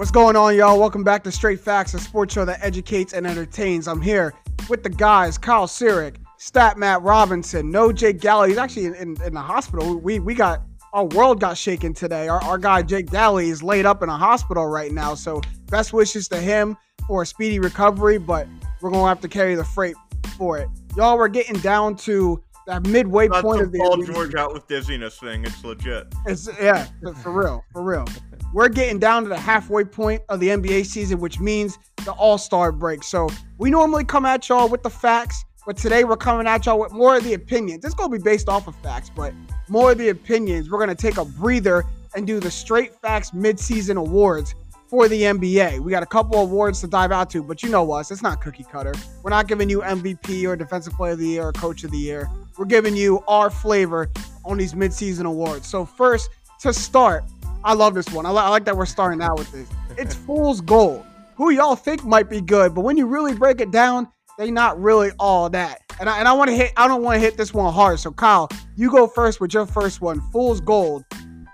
What's going on, y'all? Welcome back to Straight Facts, a sports show that educates and entertains. I'm here with the guys, Kyle Sirik, Stat Matt Robinson, no Jake Galley. He's actually in, in, in, the hospital. We we got our world got shaken today. Our, our guy Jake Galley is laid up in a hospital right now. So best wishes to him for a speedy recovery, but we're gonna have to carry the freight for it. Y'all, we're getting down to that midway point of the Paul George out with dizziness thing. It's legit. It's yeah, for real, for real. We're getting down to the halfway point of the NBA season, which means the All Star break. So we normally come at y'all with the facts, but today we're coming at y'all with more of the opinions. It's gonna be based off of facts, but more of the opinions. We're gonna take a breather and do the straight facts midseason awards for the NBA. We got a couple awards to dive out to, but you know us, it's not cookie cutter. We're not giving you MVP or Defensive Player of the Year or Coach of the Year. We're giving you our flavor on these midseason awards. So first, to start, I love this one. I, li- I like that we're starting out with this. It's Fool's Gold. Who y'all think might be good, but when you really break it down, they not really all that. And I, and I want to hit. I don't want to hit this one hard. So Kyle, you go first with your first one. Fool's Gold.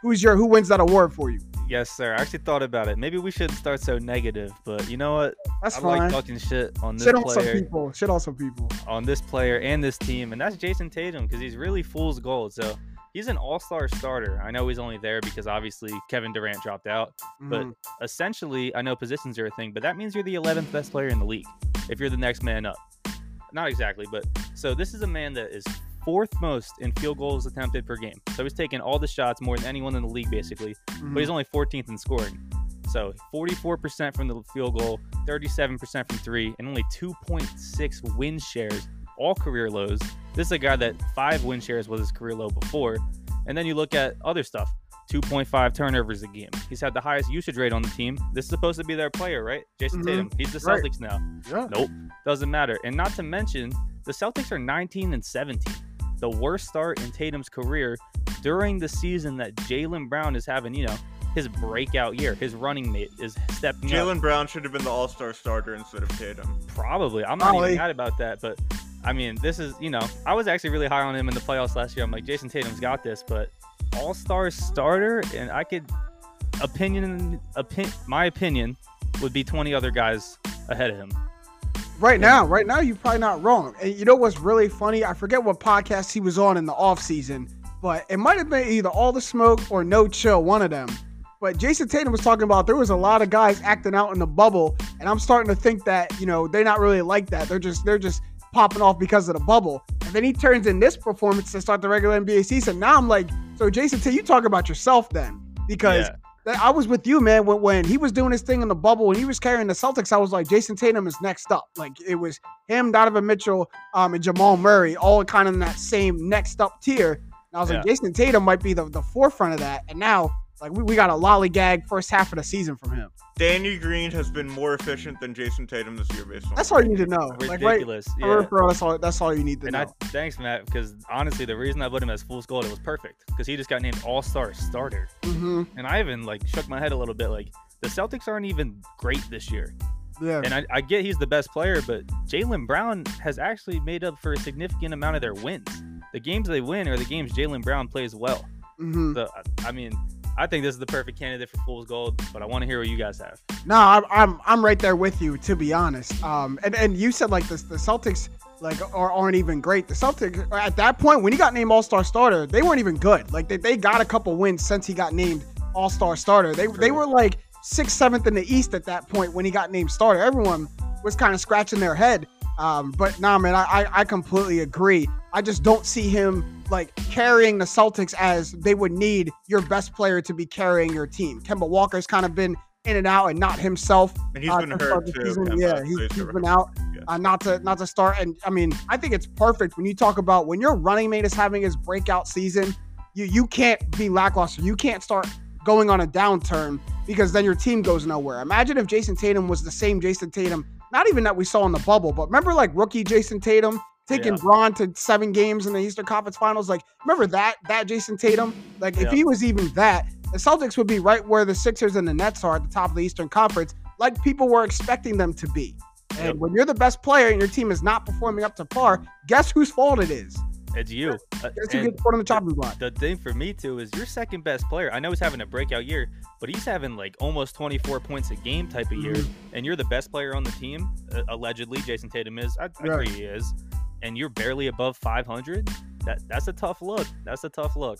Who's your who wins that award for you? Yes, sir. I actually thought about it. Maybe we shouldn't start so negative, but you know what? That's I fine. like talking shit on this Shit on some people. Shit on some people. on this player and this team, and that's Jayson Tatum because he's really fool's gold. So he's an all-star starter. I know he's only there because obviously Kevin Durant dropped out, but Mhm. essentially, I know positions are a thing, but that means you're the 11th best player in the league if you're the next man up. Not exactly, but so this is a man that is fourth most in field goals attempted per game. So he's taking all the shots more than anyone in the league, basically. Mhm. but he's only 14th in scoring. So 44% from the field goal, 37% from three, and only 2.6 win shares, all career lows. This is a guy that five win shares was his career low before. And then you look at other stuff 2.5 turnovers a game. He's had the highest usage rate on the team. This is supposed to be their player, right? Jayson Mhm. Tatum. He's the Right. Celtics now. yeah. Nope, doesn't matter. And not to mention, the Celtics are 19 and 17, the worst start in Tatum's career during the season that Jaylen Brown is having, you know, his breakout year. His running mate is stepping up. Jaylen Brown should have been the All Star starter instead of Tatum. Probably. I'm not Probably. even mad about that, but I mean, this is, you know, I was actually really high on him in the playoffs last year. I'm like, Jayson Tatum's got this, but All Star starter, and I could opinion, opin, my opinion would be 20 other guys ahead of him. Right now, right now, you're probably not wrong. And you know what's really funny? I forget what podcast he was on in the off season, but it might have been either All the Smoke or No Chill, one of them. But Jayson Tatum was talking about there was a lot of guys acting out in the bubble, and I'm starting to think that you know they're not really like that. They're just they're just popping off because of the bubble. And then he turns in this performance to start the regular NBA season. Now I'm like, so Jayson Tatum, you talk about yourself then, because Yeah. I was with you, man. When, when he was doing his thing in the bubble, when he was carrying the Celtics, I was like, Jayson Tatum is next up. Like it was him, Donovan Mitchell, um, and Jamal Murray, all kind of in that same next up tier. And I was like, Jayson Tatum might be the, the forefront of that. And now, like, we, we got a lollygag first half of the season from him. Danny Green has been more efficient than Jayson Tatum this year, based on That's all you need to know. Like, right, Ridiculous. yeah. real, that's all. That's all you need to And know. I thanks Matt because honestly the reason I put him as fool's gold it was perfect because he just got named All Star starter hmm and I even like shook my head a little bit like the Celtics aren't even great this year Yeah. and I, I get he's the best player but Jaylen Brown has actually made up for a significant amount of their wins the games they win are the games Jaylen Brown plays well hmm so I mean I think this is the perfect candidate for fool's gold but I want to hear what you guys have No, I'm, I'm I'm right there with you to be honest. Um, and and you said like this, the Celtics like are, aren't even great. The Celtics at that point when he got named All Star starter, they weren't even good. Like they, they got a couple wins since he got named All Star starter. They they were like sixth, seventh in the East at that point when he got named starter. Everyone was kind of scratching their head. Um, but nah, man, I, I I completely agree. I just don't see him like carrying the Celtics as they would need your best player to be carrying your team. Kemba Walker's kind of been in and out and not himself. And he's uh, been hurt too. Kemba, Yeah, he's, he's been out. Yeah. Uh, not to not to start. And I mean, I think it's perfect when you talk about when your running mate is having his breakout season. You you can't be lackluster. You can't start going on a downturn because then your team goes nowhere. Imagine if Jayson Tatum was the same Jayson Tatum, not even that we saw in the bubble, but remember like rookie Jayson Tatum taking Yeah. Bron to seven games in the Eastern Conference Finals. Like, remember that that Jayson Tatum? Like, if Yeah. he was even that, the Celtics would be right where the Sixers and the Nets are at the top of the Eastern Conference, like people were expecting them to be. And Yep. when you're the best player and your team is not performing up to par, guess whose fault it is? It's you. Uh, Guess who and gets put on the chopping block? the thing for me too is your second best player. I know he's having a breakout year, but he's having like almost 24 points a game type of year, Mhm. and you're the best player on the team. Uh, allegedly, Jayson Tatum is. I, I Right. agree he is, and you're barely above 500. That that's a tough look. That's a tough look.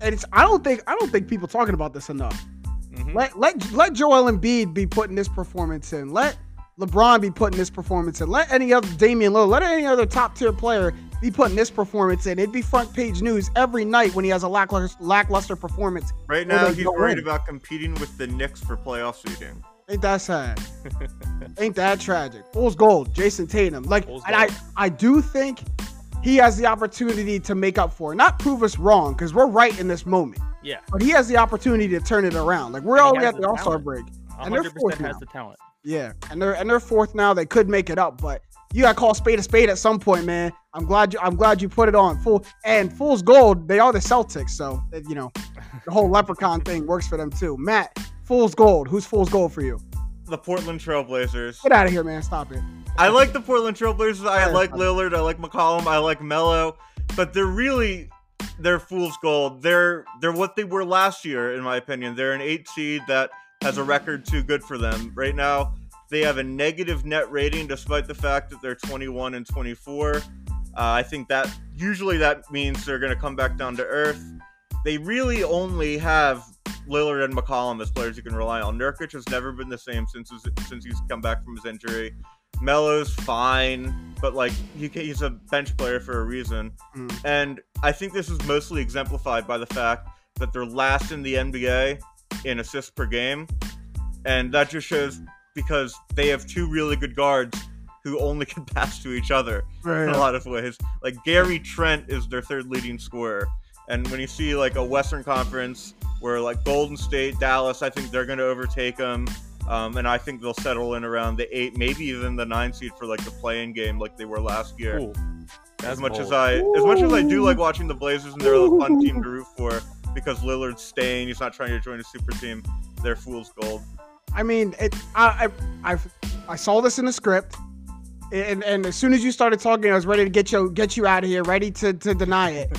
And it's I don't think I don't think people talking about this enough. Mhm. Let let let Joel Embiid be putting this performance in. Let LeBron be putting this performance in. Let any other Damian Lillard, let any other top tier player be putting this performance in. It'd be front page news every night when he has a lackluster, lackluster performance. Right now, he's worried win. about competing with the Knicks for playoff seeding. Ain't that sad? Ain't that tragic? Fool's gold, Jayson Tatum. Like, and I. I do think he has the opportunity to make up for it. Not prove us wrong, because we're right in this moment. Yeah, But he has the opportunity to turn it around. Like we're already at the the All Star break. And they're fourth has now. the talent. Yeah, and they're and they're fourth now. They could make it up, but you gotta call spade a spade at some point, man. I'm glad you I'm glad you put it on full and fool's gold. They are the Celtics, so you know the whole leprechaun thing works for them too. Matt, fool's gold. Who's fool's gold for you? The Portland Trailblazers. Get out of here, man. Stop it. I like the Portland Trailblazers. I like Lillard. I like McCollum. I like Melo. But they're really they're fool's gold. They're they're what they were last year, in my opinion. They're an eight seed that has a record too good for them. Right now, they have a negative net rating despite the fact that they're 21 and 24. Uh, I think that usually that means they're going to come back down to earth. They really only have Lillard and McCollum as players you can rely on. Nurkic has never been the same since his, since he's come back from his injury. Melo's fine, but like he, he's a bench player for a reason. Mm. And I think this is mostly exemplified by the fact that they're last in the NBA in assists per game, and that just shows because they have two really good guards who only can pass to each other in a lot of ways. Like Gary Trent is their third leading scorer. And when you see like a Western Conference where like Golden State, Dallas, I think they're going to overtake them. Um, and I think they'll settle in around the eight, maybe even the nine seed for like the playing game, like they were last year. Ooh, as much as bold. I, as much as I do like watching the Blazers and they're a fun team to root for because Lillard's staying, he's not trying to join a super team. They're fool's gold. I mean, it. I I I, I saw this in the script, and and as soon as you started talking, I was ready to get you get you out of here, ready to to deny it.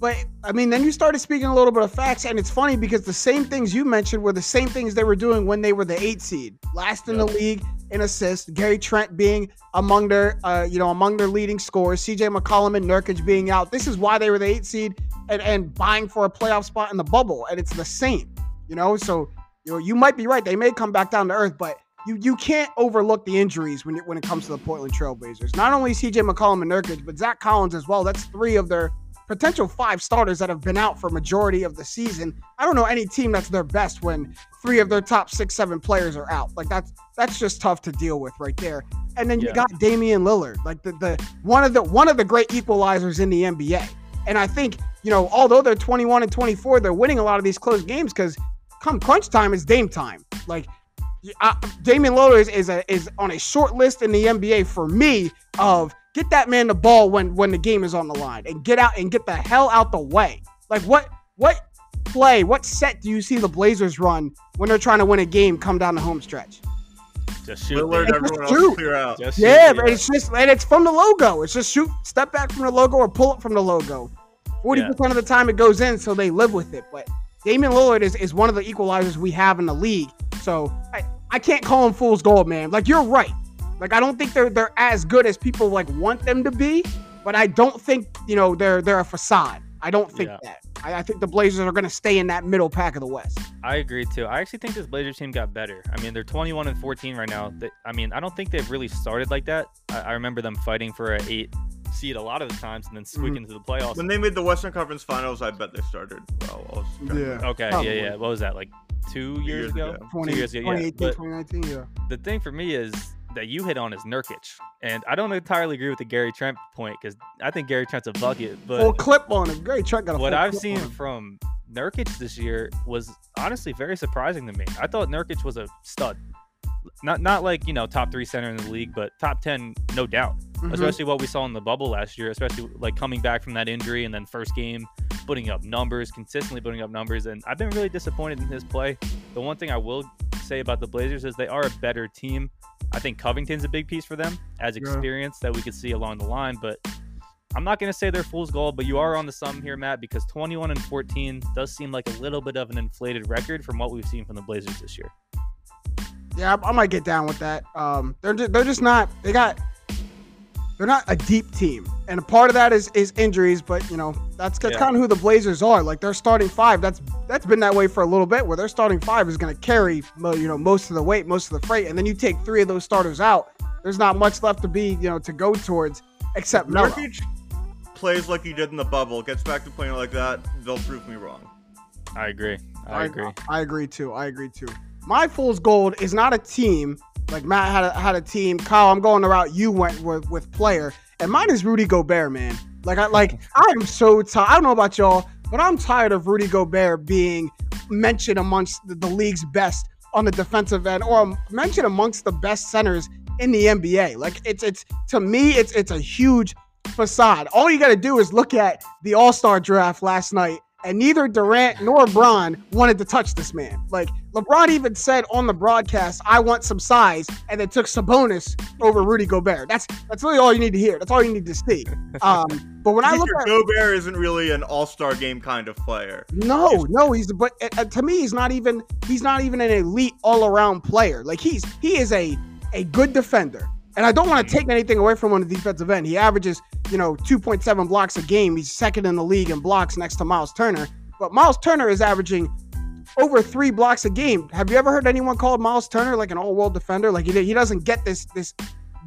But I mean, then you started speaking a little bit of facts, and it's funny because the same things you mentioned were the same things they were doing when they were the eight seed, last in the league in assists. Gary Trent being among their, uh, you know, among their leading scorers. C.J. McCollum and Nurkic being out. This is why they were the eight seed and and vying for a playoff spot in the bubble, and it's the same, you know. So you know, you might be right. They may come back down to earth, but you you can't overlook the injuries when it, when it comes to the Portland Trailblazers. Not only C.J. McCollum and Nurkic, but Zach Collins as well. That's three of their potential five starters that have been out for majority of the season. I don't know any team that's their best when three of their top six, seven players are out. Like that's that's just tough to deal with right there. And then you Yeah. got Damian Lillard, like the, the one of the one of the great equalizers in the NBA. And I think, you know, although they're 21 and 24, they're winning a lot of these close games because come crunch time, it's Dame time. Like uh, Damian Lillard is, is a is on a short list in the NBA for me of get that man the ball when when the game is on the line and get out and get the hell out the way. Like what what play, what set do you see the Blazers run when they're trying to win a game come down the home stretch? Just shoot. Lillard, baby. everyone else Shoot. clear out. Just shoot, Yeah, baby. but it's just and it's from the logo. It's just shoot, step back from the logo or pull up from the logo. Forty percent of the time it goes in, so they live with it. But Damian Lillard is, is one of the equalizers we have in the league. So I, I can't call him fool's gold, man. Like you're right. Like I don't think they're they're as good as people like want them to be, but I don't think you know they're they're a facade. I don't think Yeah. that. I, I think the Blazers are going to stay in that middle pack of the West. I agree too. I actually think this Blazers team got better. I mean, they're 21 and 14 right now. They, I mean, I don't think they've really started like that. I, I remember them fighting for a eight seed a lot of the times and then squeak Mhm. into the playoffs. When they made the Western Conference Finals, I bet they started well. I was trying to- okay, Probably. yeah, yeah. What was that like? Two years, years ago? ago. 20, Two years ago, yeah. 2018, But 2019, yeah. the thing for me is that you hit on is Nurkic, and I don't entirely agree with the Gary Trent point because I think Gary Trent's a bucket, but Full clip on him. Great Trent got a what I've seen from Nurkic this year was honestly very surprising to me. I thought Nurkic was a stud. Not not like, you know, top 3 center in the league, but top 10 no doubt. Mhm. Especially what we saw in the bubble last year, especially like coming back from that injury and then first game putting up numbers, consistently putting up numbers and I've been really disappointed in his play. The one thing I will say about the Blazers is they are a better team. I think Covington's a big piece for them as Yeah. experience that we could see along the line, but I'm not going to say they're fool's gold, but you are on the sum here, Matt, because 21 and 14 does seem like a little bit of an inflated record from what we've seen from the Blazers this year. Yeah, I, I might get down with that. Um, they're just, they're just not. They got. They're not a deep team, and a part of that is is injuries. But you know that's, that's Yeah. kind of who the Blazers are. Like their starting five. That's that's been that way for a little bit. Where their starting five is going to carry you know most of the weight, most of the freight, and then you take three of those starters out. There's not much left to be you know to go towards except Melo. Nurkic plays like he did in the bubble, gets back to playing like that, they'll prove me wrong. I agree. I agree. I agree too. I agree too. My fool's gold is not a team. Like Matt had a, had a team. Kyle, I'm going the route you went with with player, and mine is Rudy Gobert, man. Like I like I am so tired. I don't know about y'all, but I'm tired of Rudy Gobert being mentioned amongst the, the league's best on the defensive end, or mentioned amongst the best centers in the NBA. Like it's it's to me, it's it's a huge facade. All you got to do is look at the All Star draft last night, and neither Durant nor Bron wanted to touch this man. Like LeBron even said on the broadcast, "I want some size," and then took Sabonis over Rudy Gobert. That's that's really all you need to hear. That's all you need to see. Um, but when I look Mr. at Gobert isn't really an all-star game kind of player. no, no, he's but uh, to me, he's not even he's not even an elite all around player. Like he's he is a a good defender, and I don't want to take anything away from him on the defensive end. He averages you know 2.7 blocks a game. He's second in the league in blocks next to Miles Turner. But Miles Turner is averaging over three blocks a game. Have you ever heard anyone call Miles Turner like an all world defender? Like he he doesn't get this this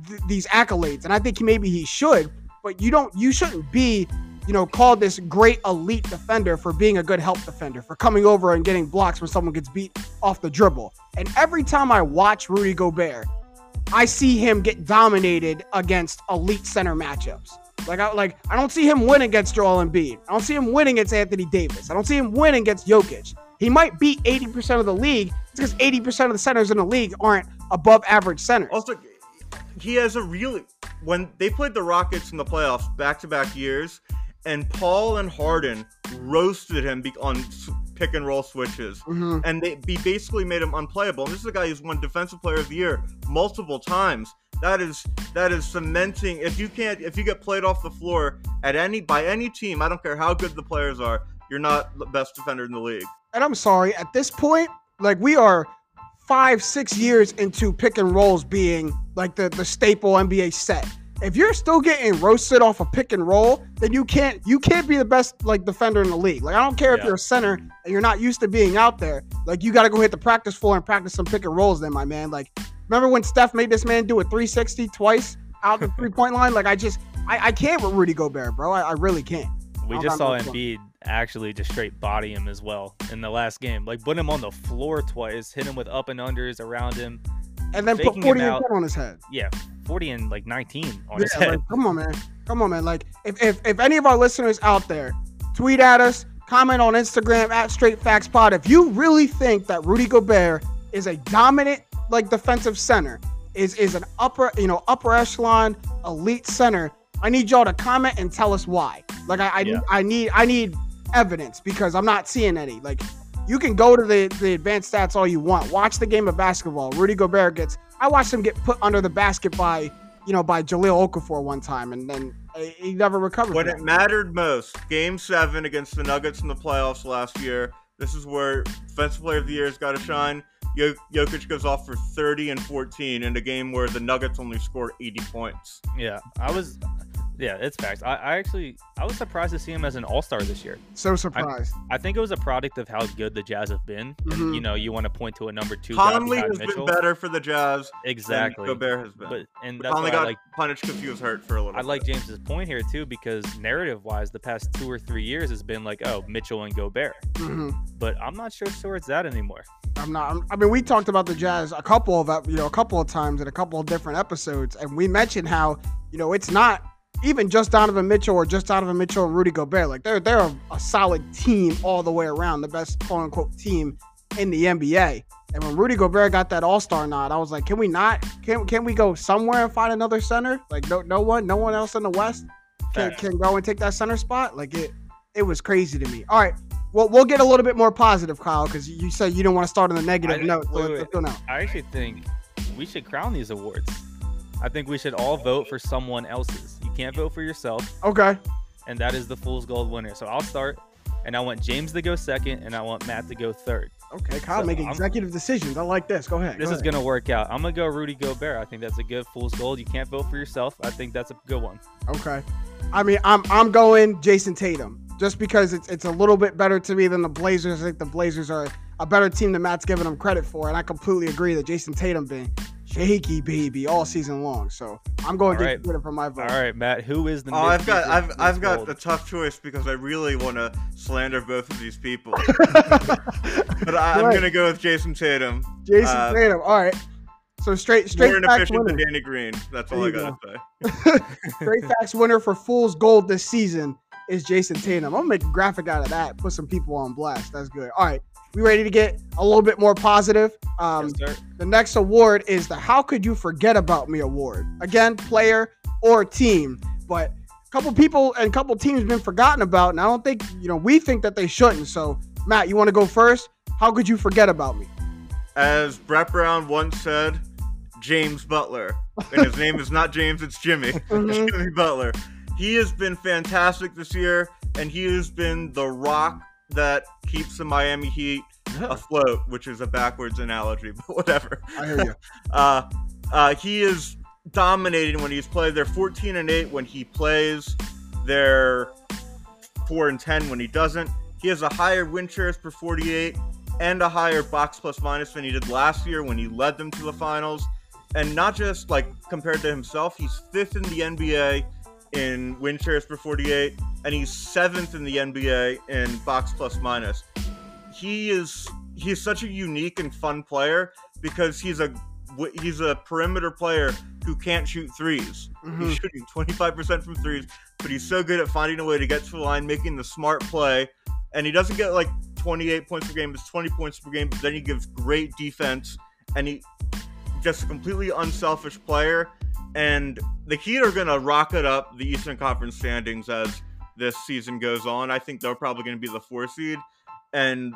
th- these accolades, and I think maybe he should. But you don't you shouldn't be you know, called this great elite defender for being a good help defender, for coming over and getting blocks when someone gets beat off the dribble. And every time I watch Rudy Gobert, I see him get dominated against elite center matchups. Like I like I don't see him win against Joel Embiid. I don't see him win against Anthony Davis. I don't see him win against Jokic. He might beat 80% of the league because 80% of the centers in the league aren't above average centers. Also, he has a really when they played the Rockets in the playoffs back-to-back years, and Paul and Harden roasted him on pick and roll switches, Mhm. and they he basically made him unplayable. And this is a guy who's won Defensive Player of the Year multiple times. That is that is cementing. If you can't, if you get played off the floor at any by any team, I don't care how good the players are, you're not the best defender in the league. And I'm sorry, at this point, like we are five, six years into pick and rolls being like the, the staple NBA set. If you're still getting roasted off a pick and roll, then you can't you can't be the best like defender in the league. Like I don't care if you're a center and you're not used to being out there. Like you got to go hit the practice floor and practice some pick and rolls. Then my man, like remember when Steph made this man do a 360 twice out the three point line? Like I just I, I can't with Rudy Gobert, bro. I, I really can't. We I'll just saw. Embiid actually just straight body him as well in the last game. Like put him on the floor twice, hit him with up and unders around him. And then put 40 and 10 on his head. Yeah, 40 and like 19 on his head. like, come on, man. Come on, man. Like, if, if if any of our listeners out there tweet at us, comment on Instagram at Straight Facts Pod. If you really think that Rudy Gobert is a dominant like defensive center, is is an upper you know upper echelon elite center, I need y'all to comment and tell us why. Like, I I, Yeah. need, I need I need evidence because I'm not seeing any. Like, you can go to the the advanced stats all you want. Watch the game of basketball. Rudy Gobert gets. I watched him get put under the basket by you know, by Jahlil Okafor one time, and then he never recovered. when it that. mattered most, Game Seven against the Nuggets in the playoffs last year. This is where Defensive Player of the Year's got to shine. Jok- Jokic goes off for 30 and 14 in a game where the Nuggets only scored 80 points. Yeah, I was. Yeah, it's facts. I, I actually I was surprised to see him as an All Star this year. so surprised. I think it was a product of how good the Jazz have been. Mhm. And, you know, you want to point to a number two guy Conley has Mitchell. been better for the Jazz Exactly. than Gobert has been. But and But that's Conley why I got like punished because he was hurt for a little I like. James's point here too because narrative wise, the past two or three years has been like, oh, Mitchell and Gobert. Mhm. But I'm not sure sure it's that anymore. I'm not. I'm- I mean, we talked about the Jazz a couple of you know a couple of times in a couple of different episodes, and we mentioned how you know it's not even just Donovan Mitchell or just Donovan Mitchell and Rudy Gobert. Like they're they're a, a solid team all the way around, the best quote unquote team in the NBA. And when Rudy Gobert got that All Star nod, I was like, can we not? Can can we go somewhere and find another center? Like no no one no one else in the West can, can go and take that center spot. Like it it was crazy to me. All right. Well, we'll get a little bit more positive, Kyle, because you said you don't want to start on the negative I- note. So wait, wait. now. I actually think we should crown these awards. I think we should all vote for someone else's. You can't vote for yourself, Okay. and that is the Fool's Gold winner. So I'll start, and I want James to go second, and I want Matt to go third. Okay. Kyle So, making I'm- executive decisions. I like this. Go ahead. This go is ahead. gonna work out. I'm gonna go Rudy Gobert. I think that's a good Fool's Gold. You can't vote for yourself. I think that's a good one. Okay. I mean, I'm I'm going Jayson Tatum just because it's it's a little bit better to me than the Blazers. I think the Blazers are a better team than Matt's giving them credit for, and I completely agree that Jayson Tatum been shaky baby all season long. So I'm going All Jayson right. Tatum for my vote. All right, Matt. Who is the? Oh, I've got I've I've got Gold? a tough choice because I really want to slander both of these people, but I, I'm Right. gonna go with Jayson Tatum. Jayson Uh, Tatum. All right. So straight straight More facts winner. than Danny Green. That's all I gotta say. Straight facts winner for Fool's Gold this season is Jayson Tatum. I'm gonna make a graphic out of that. Put some people on blast. That's good. All right. We ready to get a little bit more positive? Um, Yes, sir. The next award is the How Could You Forget About Me award. Again, player or team. But a couple people and a couple teams been forgotten about, and I don't think, you know, we think that they shouldn't. So, Matt, you want to go first? How could you forget about me? As Brett Brown once said, James Butler, and his name is not James, it's Jimmy. Mhm. Jimmy Butler. He has been fantastic this year, and he has been the rock that keeps the Miami Heat afloat, which is a backwards analogy, but whatever. I hear you. Uh, uh, he is dominating when he's played. They're 14 and 8 when he plays. They're 4 and 10 when he doesn't. He has a higher win shares per 48 and a higher box plus minus than he did last year when he led them to the finals. And not just like compared to himself, he's fifth in the NBA in win shares per 48, and he's seventh in the NBA in box plus minus. He is he's such a unique and fun player because he's a he's a perimeter player who can't shoot 3s Mhm. He's shooting 25% from threes, but he's so good at finding a way to get to the line, making the smart play. And he doesn't get like 28 points per game, it's 20 points per game, but then he gives great defense and he just a completely unselfish player. And the Heat are going to rocket up the Eastern Conference standings as this season goes on. I think they're probably going to be the four seed. And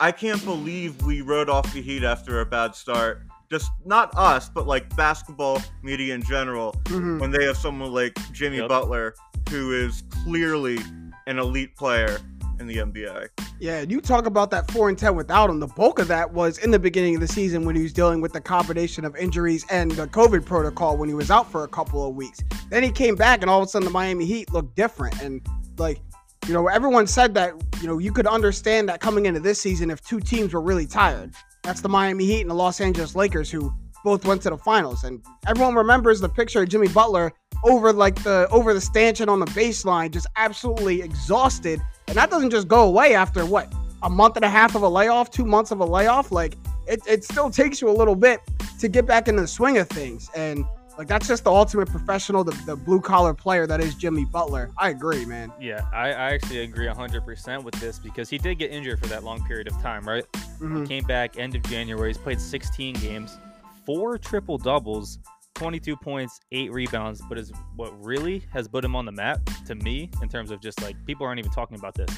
I can't believe we rode off the Heat after a bad start. Just not us, but like basketball media in general Mhm. when they have someone like Jimmy Yep. Butler, who is clearly an elite player in the NBA. Yeah, and you talk about that four and ten without him. The bulk of that was in the beginning of the season when he was dealing with the combination of injuries and the COVID protocol when he was out for a couple of weeks. Then he came back, and all of a sudden the Miami Heat looked different. And like, you know, everyone said that you know you could understand that coming into this season if two teams were really tired. That's the Miami Heat and the Los Angeles Lakers, who both went to the finals. And everyone remembers the picture of Jimmy Butler over like the over the stanchion on the baseline, just absolutely exhausted. And that doesn't just go away after what a month and a half of a layoff, two months of a layoff. Like it, it still takes you a little bit to get back into the swing of things. And like that's just the ultimate professional, the, the blue collar player that is Jimmy Butler. I agree, man. Yeah, I, I actually agree 100% with this because he did get injured for that long period of time, right? Mhm. Came back end of January. He's played 16 games, four triple doubles, 22 points, eight rebounds. But is what really has put him on the map to me in terms of just like people aren't even talking about this.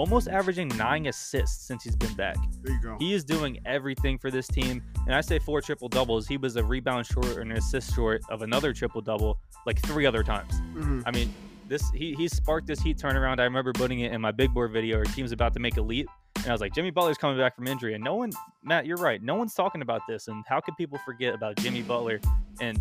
Almost averaging nine assists since he's been back. There you go. He is doing everything for this team. And I say four triple doubles. He was a rebound short and an assist short of another triple double like three other times. Mhm. I mean, this he he sparked this Heat turnaround. I remember putting it in my big board video. Our team's about to make a leap, and I was like, Jimmy Butler's coming back from injury, and no one, Matt, you're right. No one's talking about this, and how could people forget about Jimmy Butler? And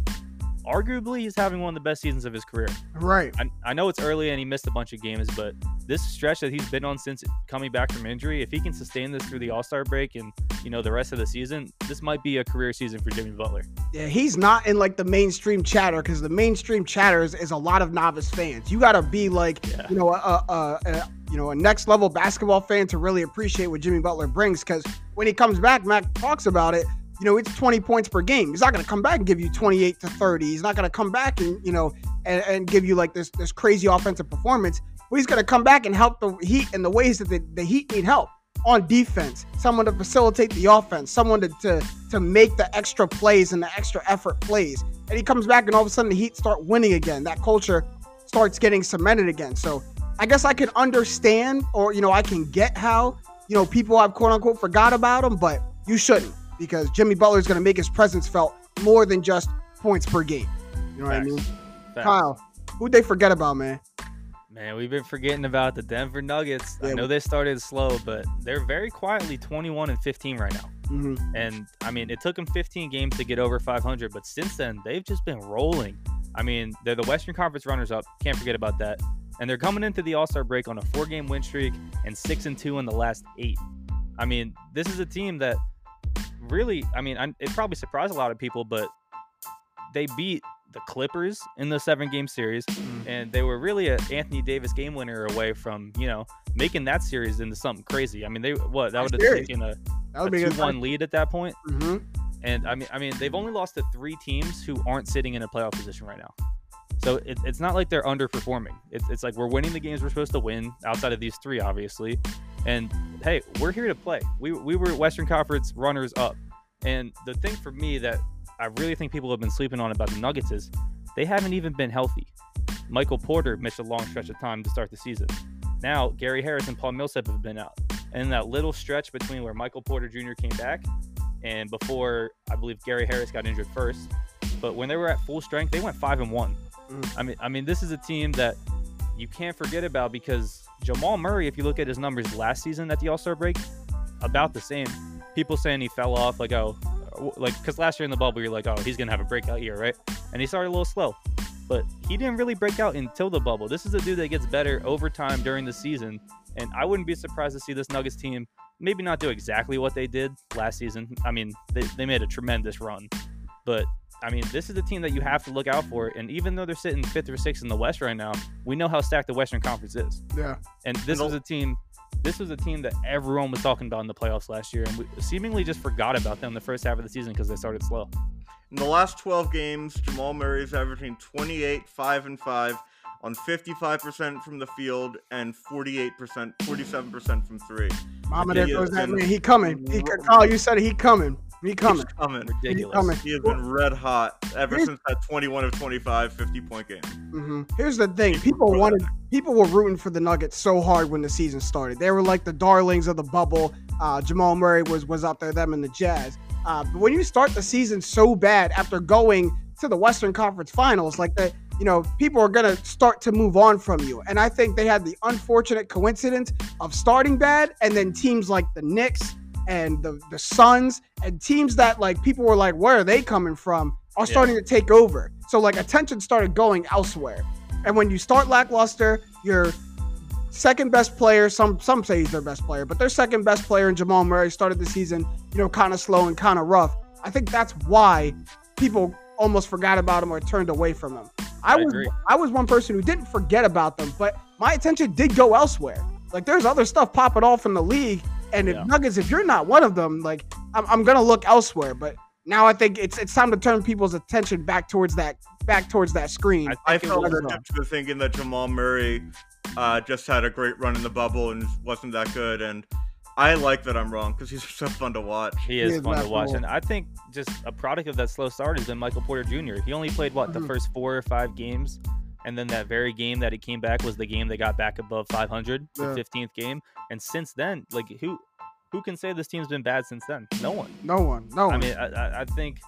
arguably, he's having one of the best seasons of his career. Right. I, I know it's early and he missed a bunch of games, but this stretch that he's been on since coming back from injury, if he can sustain this through the All Star break and you know the rest of the season, this might be a career season for Jimmy Butler. Yeah, he's not in like the mainstream chatter because the mainstream chatter is, is a lot of novice fans. You got to be like, Yeah. you know, a, a, a you know a next level basketball fan to really appreciate what Jimmy Butler brings. Because when he comes back, Mac talks about it. You know, it's 20 points per game. He's not going to come back and give you 28 to 30. He's not going to come back and you know and, and give you like this this crazy offensive performance. But he's going to come back and help the Heat in the ways that the, the Heat need help on defense. Someone to facilitate the offense. Someone to, to to make the extra plays and the extra effort plays. And he comes back and all of a sudden the Heat start winning again. That culture starts getting cemented again. So I guess I can understand or you know I can get how you know people have quote unquote forgot about him, but you shouldn't because Jimmy Butler is going to make his presence felt more than just points per game. You know what I mean? Facts. Kyle, Who'd they forget about, man? Man, we've been forgetting about the Denver Nuggets. Yeah. I know they started slow, but they're very quietly 21 and 15 right now. hmm And I mean, it took them 15 games to get over 500, but since then, they've just been rolling. I mean, they're the Western Conference runners up. Can't forget about that. And they're coming into the All Star break on a four game win streak and six and two in the last eight. I mean, this is a team that really, I mean, I, it probably surprised a lot of people, but they beat the Clippers in the seven game series, and they were really a Anthony Davis game winner away from, you know, making that series into something crazy. I mean, they what that would have taken a That a would be two one lead at that point. hmm And I mean, I mean, they've only lost to three teams who aren't sitting in a playoff position right now. So it, it's not like they're underperforming. It's, it's like we're winning the games we're supposed to win outside of these three, obviously. And hey, we're here to play. We, we were Western Conference runners up. And the thing for me that I really think people have been sleeping on about the Nuggets is they haven't even been healthy. Michael Porter missed a long stretch of time to start the season. Now, Gary Harris and Paul Millsap have been out. And that little stretch between where Michael Porter Jr. came back and before I believe Gary Harris got injured first. But when they were at full strength, they went five and one. Mm. I mean, I mean, this is a team that you can't forget about because Jamal Murray, if you look at his numbers last season at the All Star break, about the same. People saying he fell off, like oh, like because last year in the bubble you're like oh he's gonna have a breakout year, right? And he started a little slow, but he didn't really break out until the bubble. This is a dude that gets better over time during the season, and I wouldn't be surprised to see this Nuggets team maybe not do exactly what they did last season. I mean, they, they made a tremendous run, but I mean, this is a team that you have to look out for. And even though they're sitting fifth or sixth in the West right now, we know how stacked the Western Conference is. Yeah. And this And was a team. This was a team that everyone was talking about in the playoffs last year, and we seemingly just forgot about them the first half of the season because they started slow. In the last 12 games, Jamal Murray is averaging 28, 5 and 5 on 55% from the field and 48%, 47% from 3. Mama, there He goes that man. He coming. He, Carl, oh, you said it. He coming. He coming. He's coming. Ridiculous. coming. He has been red hot ever Here's- since that 21 of 25 50 point game. hmm Here's the thing: people wanted, people were rooting for the Nuggets so hard when the season started. They were like the darlings of the bubble. Uh, Jamal Murray was was out there, them and the Jazz. Uh, but when you start the season so bad after going to the Western Conference Finals, like the, you know, people are gonna start to move on from you. And I think they had the unfortunate coincidence of starting bad, and then teams like the Knicks and the the Suns and teams that like people were like, where are they coming from? Are Yeah. starting to take over. So like attention started going elsewhere. And when you start lackluster, your second best player, some some say he's their best player, but their second best player in Jamal Murray started the season, you know, kind of slow and kind of rough. I think that's why people almost forgot about him or turned away from him. I, I was agree. I was one person who didn't forget about them, but my attention did go elsewhere. Like there's other stuff popping off in the league, and Yeah. if Nuggets, if you're not one of them, like I'm, I'm gonna look elsewhere. But now I think it's it's time to turn people's attention back towards that back towards that screen. I I think it felt was, was- to thinking that Jamal Murray uh, just had a great run in the bubble and wasn't that good. And I like that I'm wrong because he's so fun to watch. He is is fun to watch, cool. and I think just a product of that slow start has been Michael Porter Jr. He only played what the Mhm. first four or five games, and then that very game that he came back was the game they got back above 500, Yeah. the 15th game. And since then, like who who can say this team's been bad since then? No one. no one, no one. I mean, I, I, I think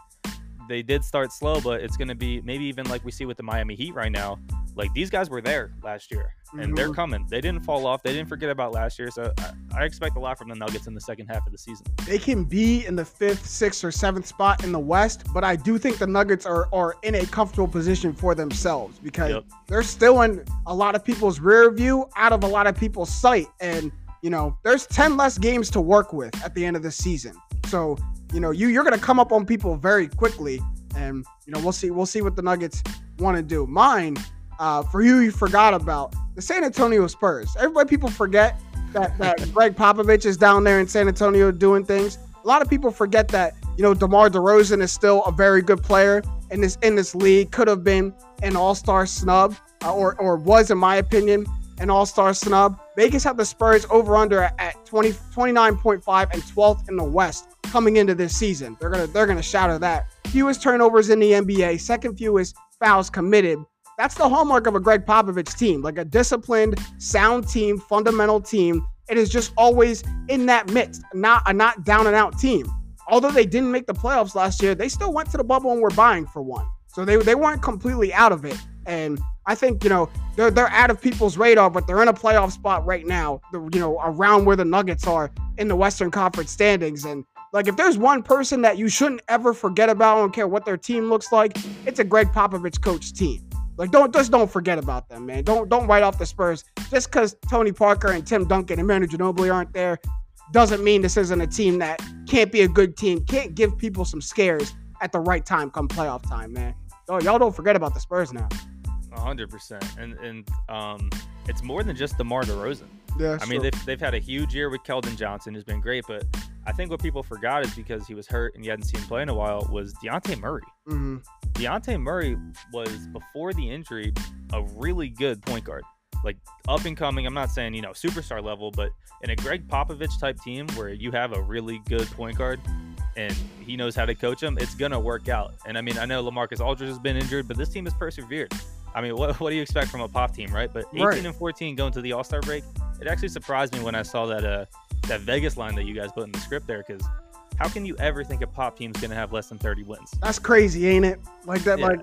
they did start slow, but it's going to be maybe even like we see with the Miami Heat right now. Like these guys were there last year, and they're Mhm. coming. They didn't fall off. They didn't forget about last year. So I, I expect a lot from the Nuggets in the second half of the season. they can be in the fifth, sixth, or seventh spot in the West, but I do think the Nuggets are are in a comfortable position for themselves because Yep. they're still in a lot of people's rear view, out of a lot of people's sight, and you know there's ten less games to work with at the end of the season. So you know you you're gonna come up on people very quickly, and you know we'll see we'll see what the Nuggets want to do. Mine, uh, for you, you forgot about the San Antonio Spurs. Everybody, people forget that that Gregg Popovich is down there in San Antonio doing things. A lot of people forget that you know DeMar DeRozan is still a very good player in this in this league. Could have been an All Star snub, uh, or or was, in my opinion, an All Star snub. Vegas had the Spurs over under at 20, 29.5 and 12th in the West coming into this season. They're gonna they're gonna shatter that. Fewest turnovers in the NBA, second fewest fouls committed. That's the hallmark of a Gregg Popovich team, like a disciplined, sound team, fundamental team. It is just always in that midst, not a not down and out team. Although they didn't make the playoffs last year, they still went to the bubble and were buying for one. So they, they weren't completely out of it. And I think you know they're they're out of people's radar, but they're in a playoff spot right now. You know around where the Nuggets are in the Western Conference standings, and like if there's one person that you shouldn't ever forget about, I don't care what their team looks like, it's a Gregg Popovich coach team. Like don't just don't forget about them, man. Don't don't write off the Spurs just because Tony Parker and Tim Duncan and Manu Ginobili aren't there. Doesn't mean this isn't a team that can't be a good team. Can't give people some scares at the right time come playoff time, man. Oh, y'all don't forget about the Spurs now. hundred percent, and and um, it's more than just DeMar DeRozan. Yeah, I mean, they've, they've had a huge year with Keldon Johnson, who's been great, but I think what people forgot is because he was hurt and you hadn't seen him play in a while was Dejounte Murray. hmm Dejounte Murray was before the injury a really good point guard, like up and coming. I'm not saying you know superstar level, but in a Gregg Popovich type team where you have a really good point guard and he knows how to coach him, it's gonna work out. And I mean, I know LaMarcus Aldridge has been injured, but this team has persevered. I mean, what, what do you expect from a pop team, right? But 18 Right. and 14 going to the All Star break, it actually surprised me when I saw that uh that Vegas line that you guys put in the script there, because how can you ever think a pop team's gonna have less than 30 wins? that's crazy, ain't it? Like that, Yeah. like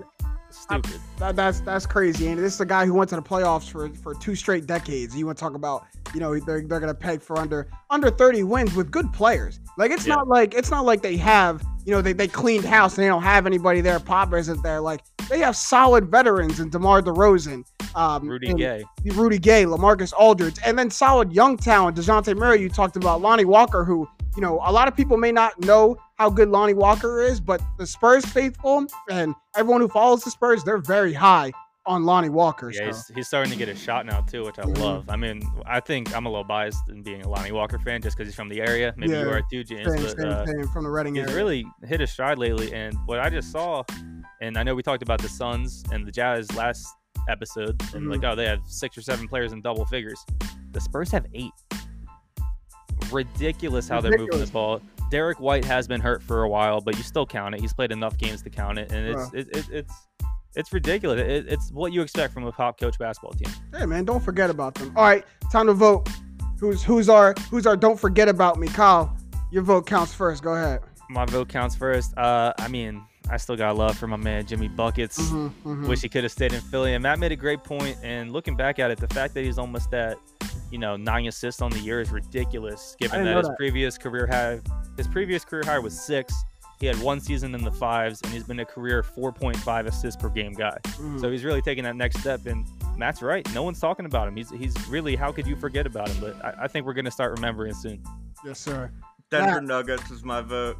Stupid. that, that's that's crazy, ain't it? This is a guy who went to the playoffs for for two straight decades. You want to talk about, you know, they're they're gonna peg for under under 30 wins with good players. Like it's Yeah. not like it's not like they have, you know, they, they cleaned house and they don't have anybody there. Pop isn't there. Like they have solid veterans in DeMar DeRozan, um, Rudy Gay. Rudy Gay, LaMarcus Aldridge, and then solid young talent, Dejounte Murray. You talked about Lonnie Walker, who, you know, a lot of people may not know how good Lonnie Walker is, but the Spurs faithful and everyone who follows the Spurs, they're very high on Lonnie Walker. Yeah, he's, he's starting to get a shot now too, which I Mhm. love. I mean, I think I'm a little biased in being a Lonnie Walker fan just because he's from the area. Maybe you are too, James. Same, but same, uh, same from the Reading he's area. really hit a stride lately. And what I just saw, and I know we talked about the Suns and the Jazz last episode, and Mhm. like, oh, they have six or seven players in double figures. The Spurs have eight. Ridiculous how they're moving the ball. Derrick White has been hurt for a while, but you still count it. He's played enough games to count it, and it's it, it, it's it's ridiculous. It, it's what you expect from a pop coach basketball team. Hey man, don't forget about them. All right, time to vote. Who's who's our who's our don't forget about me, Kyle. Your vote counts first. Go ahead. My vote counts first. Uh, I mean, I still got love for my man Jimmy Buckets. Mhm, mhm. Wish he could have stayed in Philly. And Matt made a great point. And looking back at it, the fact that he's almost at, you know, nine assists on the year is ridiculous. Given that his that. previous career high, his previous career high was six. He had one season in the fives, and he's been a career 4.5 assists per game guy. Mhm. So he's really taking that next step. And Matt's right. No one's talking about him. He's he's really. How could you forget about him? But I, I think we're gonna start remembering soon. yes, sir. Denver Matt. Nuggets is my vote.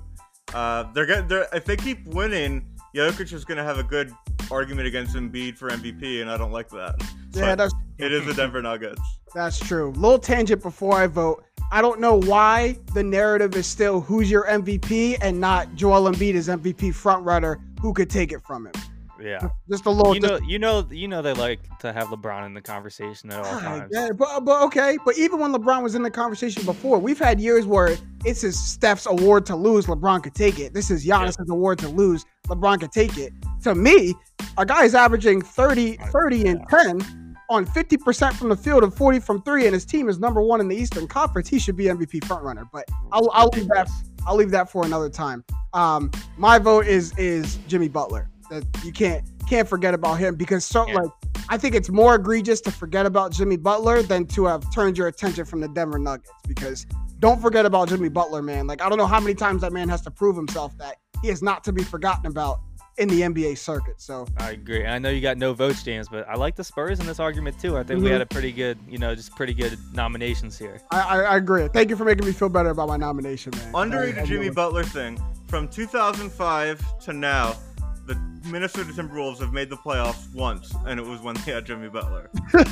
Uh, they're gonna. They're, if they keep winning, Jokic is gonna have a good argument against Embiid for MVP, and I don't like that. Yeah, that's it is the Denver Nuggets. That's true. Little tangent before I vote. I don't know why the narrative is still who's your MVP and not Joel Embiid is MVP frontrunner. Who could take it from him? Yeah. Just a little. You know, you know, you know, they like to have LeBron in the conversation at all times. yeah, but, but okay. But even when LeBron was in the conversation before, we've had years where it's his Steph's award to lose. LeBron could take it. This is Giannis's award to lose. LeBron could take it. To me, a guy is averaging 30, 30 and 10 on 50% from the field and 40 from three, and his team is number one in the Eastern Conference. He should be MVP frontrunner. But I'll, I'll leave that. I'll leave that for another time. Um, my vote is is Jimmy Butler. That you can't can't forget about him because so Yeah. like I think it's more egregious to forget about Jimmy Butler than to have turned your attention from the Denver Nuggets because don't forget about Jimmy Butler, man. Like I don't know how many times that man has to prove himself that he is not to be forgotten about in the NBA circuit. So I agree. And I know you got no votes, James, but I like the Spurs in this argument too. I think we Mhm. had a pretty good, you know, just pretty good nominations here. I, I, I agree. Thank you for making me feel better about my nomination, man. Underrated I- I Jimmy Butler thing from 2005 to now. The Minnesota Timberwolves have made the playoffs once, and it was when they had Jimmy Butler.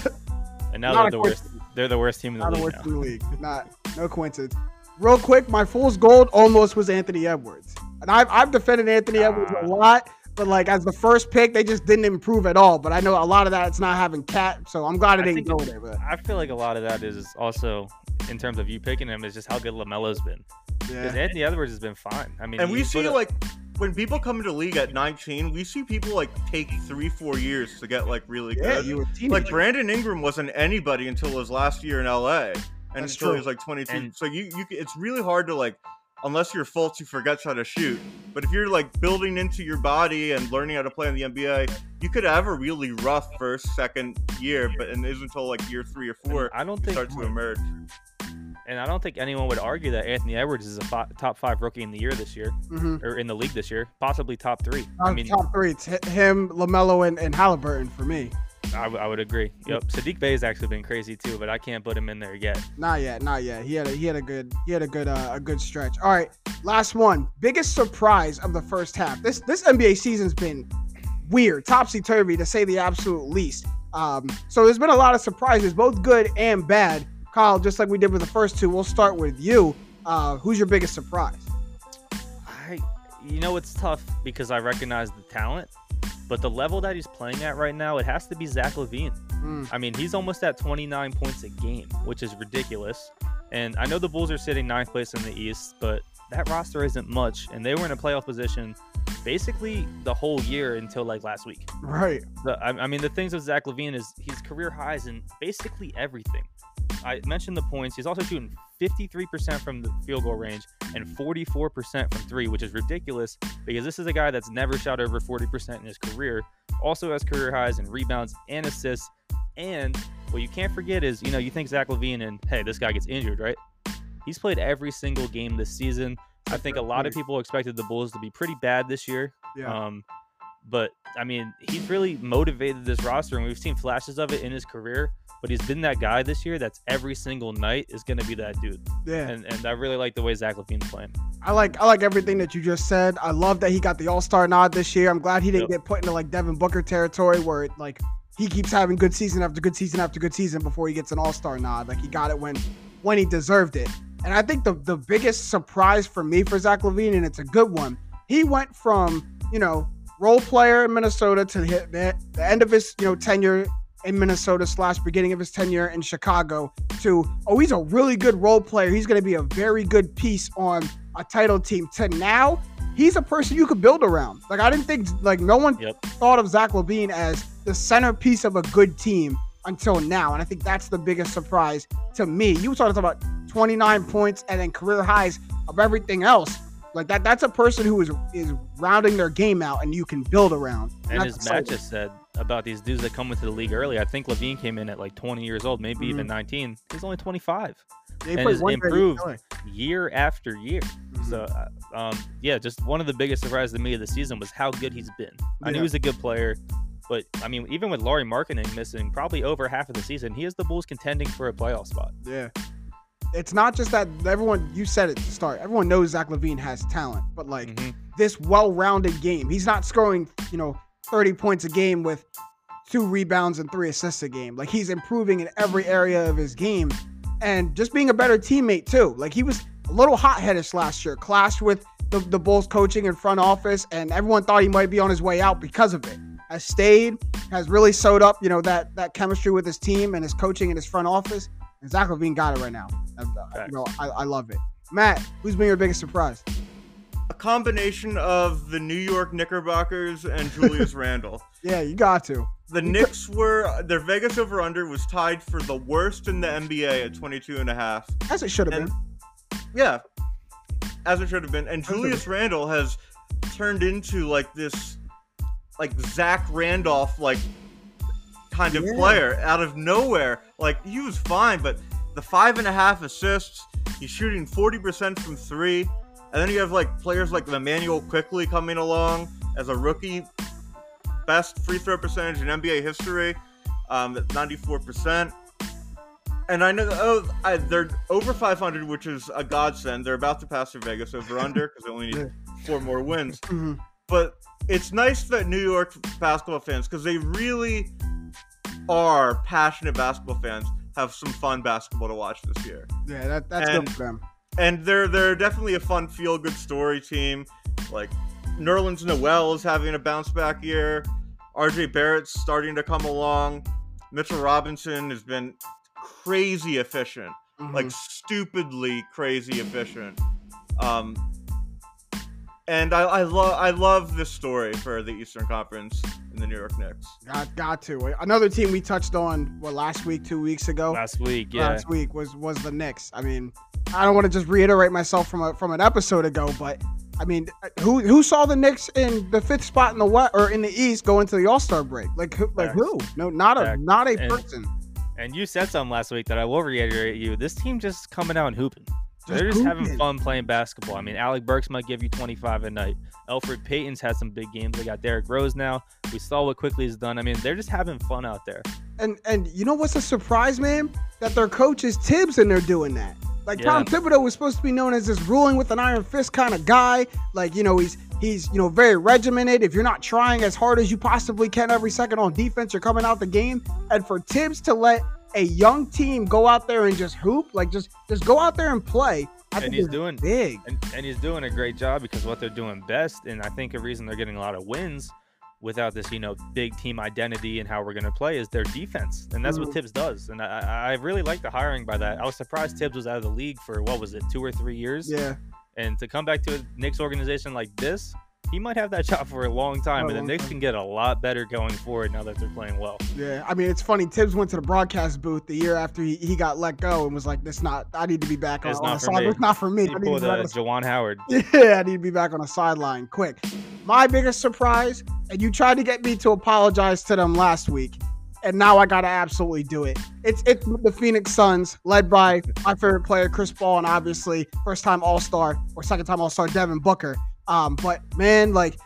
And now they're the worst. They're the worst team in the Not a league worst now. in the league. Not no coincidence. Real quick, my fool's gold almost was Anthony Edwards, and I've I've defended Anthony Edwards a Ah. lot, but like as the first pick, they just didn't improve at all. But I know a lot of that it's not having cat, so I'm glad it I didn't go there. But I feel like a lot of that is also in terms of you picking him is just how good LaMelo's been. Because yeah, Anthony Edwards has been fine. I mean, And we see up- like when people come into league at 19, we see people like take three, four years to get like really yeah, good. you were like Brandon Ingram wasn't anybody until his last year in LA, and That's until he true. was like 22. And- so you, you, it's really hard to like unless you're Fultz who forgets how to shoot. But if you're like building into your body and learning how to play in the NBA, you could have a really rough first, second year, but and it isn't until like year three or four I don't you think start to emerge. And I don't think anyone would argue that Anthony Edwards is a fi- top five rookie in the year this year, Mm-hmm. or in the league this year, possibly top three. I mean, top three. It's him, LaMelo, and, and Halliburton for me. I, w- I would agree. Yep, Saddiq Bey has actually been crazy too, but I can't put him in there yet. Not yet, not yet. He had a he had a good he had a good uh, a good stretch. All right, last one. Biggest surprise of the first half. This this NBA season's been weird, topsy turvy to say the absolute least. Um, so there's been a lot of surprises, both good and bad. Kyle, just like we did with the first two, we'll start with you. Uh, who's your biggest surprise? I, you know, it's tough because I recognize the talent, but the level that he's playing at right now, it has to be Zach LaVine. Mm, I mean, he's almost at 29 points a game, which is ridiculous. And I know the Bulls are sitting ninth place in the East, but that roster isn't much, and they were in a playoff position basically the whole year until like last week. right. The, I, I mean, the things with Zach LaVine is he's career highs in basically everything. I mentioned the points. He's also shooting 53% from the field goal range and 44% from three, which is ridiculous because this is a guy that's never shot over 40% in his career. Also has career highs in rebounds and assists. And what you can't forget is, you know, you think Zach LaVine and hey, this guy gets injured, right? He's played every single game this season. I think a lot of people expected the Bulls to be pretty bad this year. Yeah. Um, but I mean, he's really motivated this roster, and we've seen flashes of it in his career. But he's been that guy this year that's every single night is going to be that dude. yeah. And and I really like the way Zach LaVine's playing. I like I like everything that you just said. I love that he got the All Star nod this year. I'm glad he didn't Yep. get put into like Devin Booker territory where it, like he keeps having good season after good season after good season before he gets an All Star nod. Like he got it when when he deserved it. And I think the the biggest surprise for me for Zach LaVine, and it's a good one, he went from you know role player in Minnesota to hit the, the end of his you know tenure in Minnesota slash beginning of his tenure in Chicago to oh he's a really good role player. He's going to be a very good piece on a title team. To now he's a person you could build around. Like I didn't think like no one Yep. thought of Zach LaVine as the centerpiece of a good team until now, and I think that's the biggest surprise to me. You were talking about 29 points and then career highs of everything else. Like that, that's a person who is is rounding their game out, and you can build around. And as. Matt just said about these dudes that come into the league early, I think LaVine came in at like 20 years old, maybe even 19. He's only 25, They and has improved. Year after year. Mhm. So, uh, um, yeah, just one of the biggest surprises to me of the season was how good he's been. I knew he was a good player, but I mean, even with Lauri Markkanen missing probably over half of the season, he has the Bulls contending for a playoff spot. Yeah. It's not just that everyone you said it to start. Everyone knows Zach LaVine has talent, but like Mhm. this well-rounded game. He's not scoring, you know, 30 points a game with two rebounds and three assists a game. Like he's improving in every area of his game and just being a better teammate too. Like he was a little hot-headed last year, clashed with the, the Bulls coaching and front office, and everyone thought he might be on his way out because of it. Has stayed, has really sewed up, you know, that that chemistry with his team and his coaching and his front office. And Zach Levine got it right now. And, Facts. you know, I, I love it. Matt, who's been your biggest surprise? A combination of the New York Knickerbockers and Julius Randle. Yeah, you got to. The Knicks were their Vegas over under was tied for the worst in the NBA at 22 and a half. As it should have And- been. Yeah. As it should have been. And Julius Randle has turned into like this like Zach Randolph like kind of Yeah. player out of nowhere. Like he was fine, but the five and a half assists, he's shooting 40% from three. And then you have like players like Immanuel Quickley coming along as a rookie. Best free throw percentage in NBA history, um, at 94%. And I know oh, I, they're over 500, which is a godsend. They're about to pass their Vegas over under because they only need four more wins. Mhm. But it's nice that New York basketball fans, because they really are passionate basketball fans, have some fun basketball to watch this year. Yeah, that, that's And- good for them. And they're they're definitely a fun, feel good story team. Like Nerlens Noel is having a bounce back year. RJ Barrett's starting to come along. Mitchell Robinson has been crazy efficient Mhm. like stupidly crazy efficient. Um, and I, I love I love this story for the Eastern Conference in the New York Knicks. got got to. Another team we touched on what last week, two weeks ago. Last week, yeah. Last week was was the Knicks. I mean, I don't want to just reiterate myself from a, from an episode ago, but I mean, who who saw the Knicks in the fifth spot in the west or in the East going to the All Star break? Like who, like who? No, not a Facts. not a And- person. And you said something last week that I will reiterate you. This team just coming out and hooping. They're just having fun playing basketball. I mean, Alec Burks might give you 25 a night. Elfrid Payton's had some big games. They got Derrick Rose now. We saw what Quickley has done. I mean, they're just having fun out there. And and you know what's a surprise, man? That their coach is Thibs and they're doing that. Like Tom Yeah. Thibodeau was supposed to be known as this ruling with an iron fist kind of guy. Like you know he's he's you know very regimented. If you're not trying as hard as you possibly can every second on defense, you're coming out the game. And for Thibs to let a young team go out there and just hoop, like just just go out there and play, I And he's doing- big. And, and he's doing a great job because what they're doing best, and I think a reason they're getting a lot of wins without this, you know, big team identity and how we're going to play is their defense. And that's what Mhm. Thibs does. And I, I I really like the hiring by that. I was surprised Thibs was out of the league for, what was it, two or three years? Yeah, And to come back to a Knicks organization like this, he might have that job for a long time. And the Knicks time. can get a lot better going forward now that they're playing well. yeah. I mean, it's funny. Thibs went to the broadcast booth the year after he, he got let go and was like, "This not. I need to be back on, It's on the sideline. side. It's not for me. He I need to be uh, Juwan Howard. Yeah, I need to be back on the sideline quick. My biggest surprise, and you tried to get me to apologize to them last week, and now I gotta absolutely do it. It's it's the Phoenix Suns, led by my favorite player, Chris Paul, and obviously first time All Star or second time All Star Devin Booker. Um, but man, like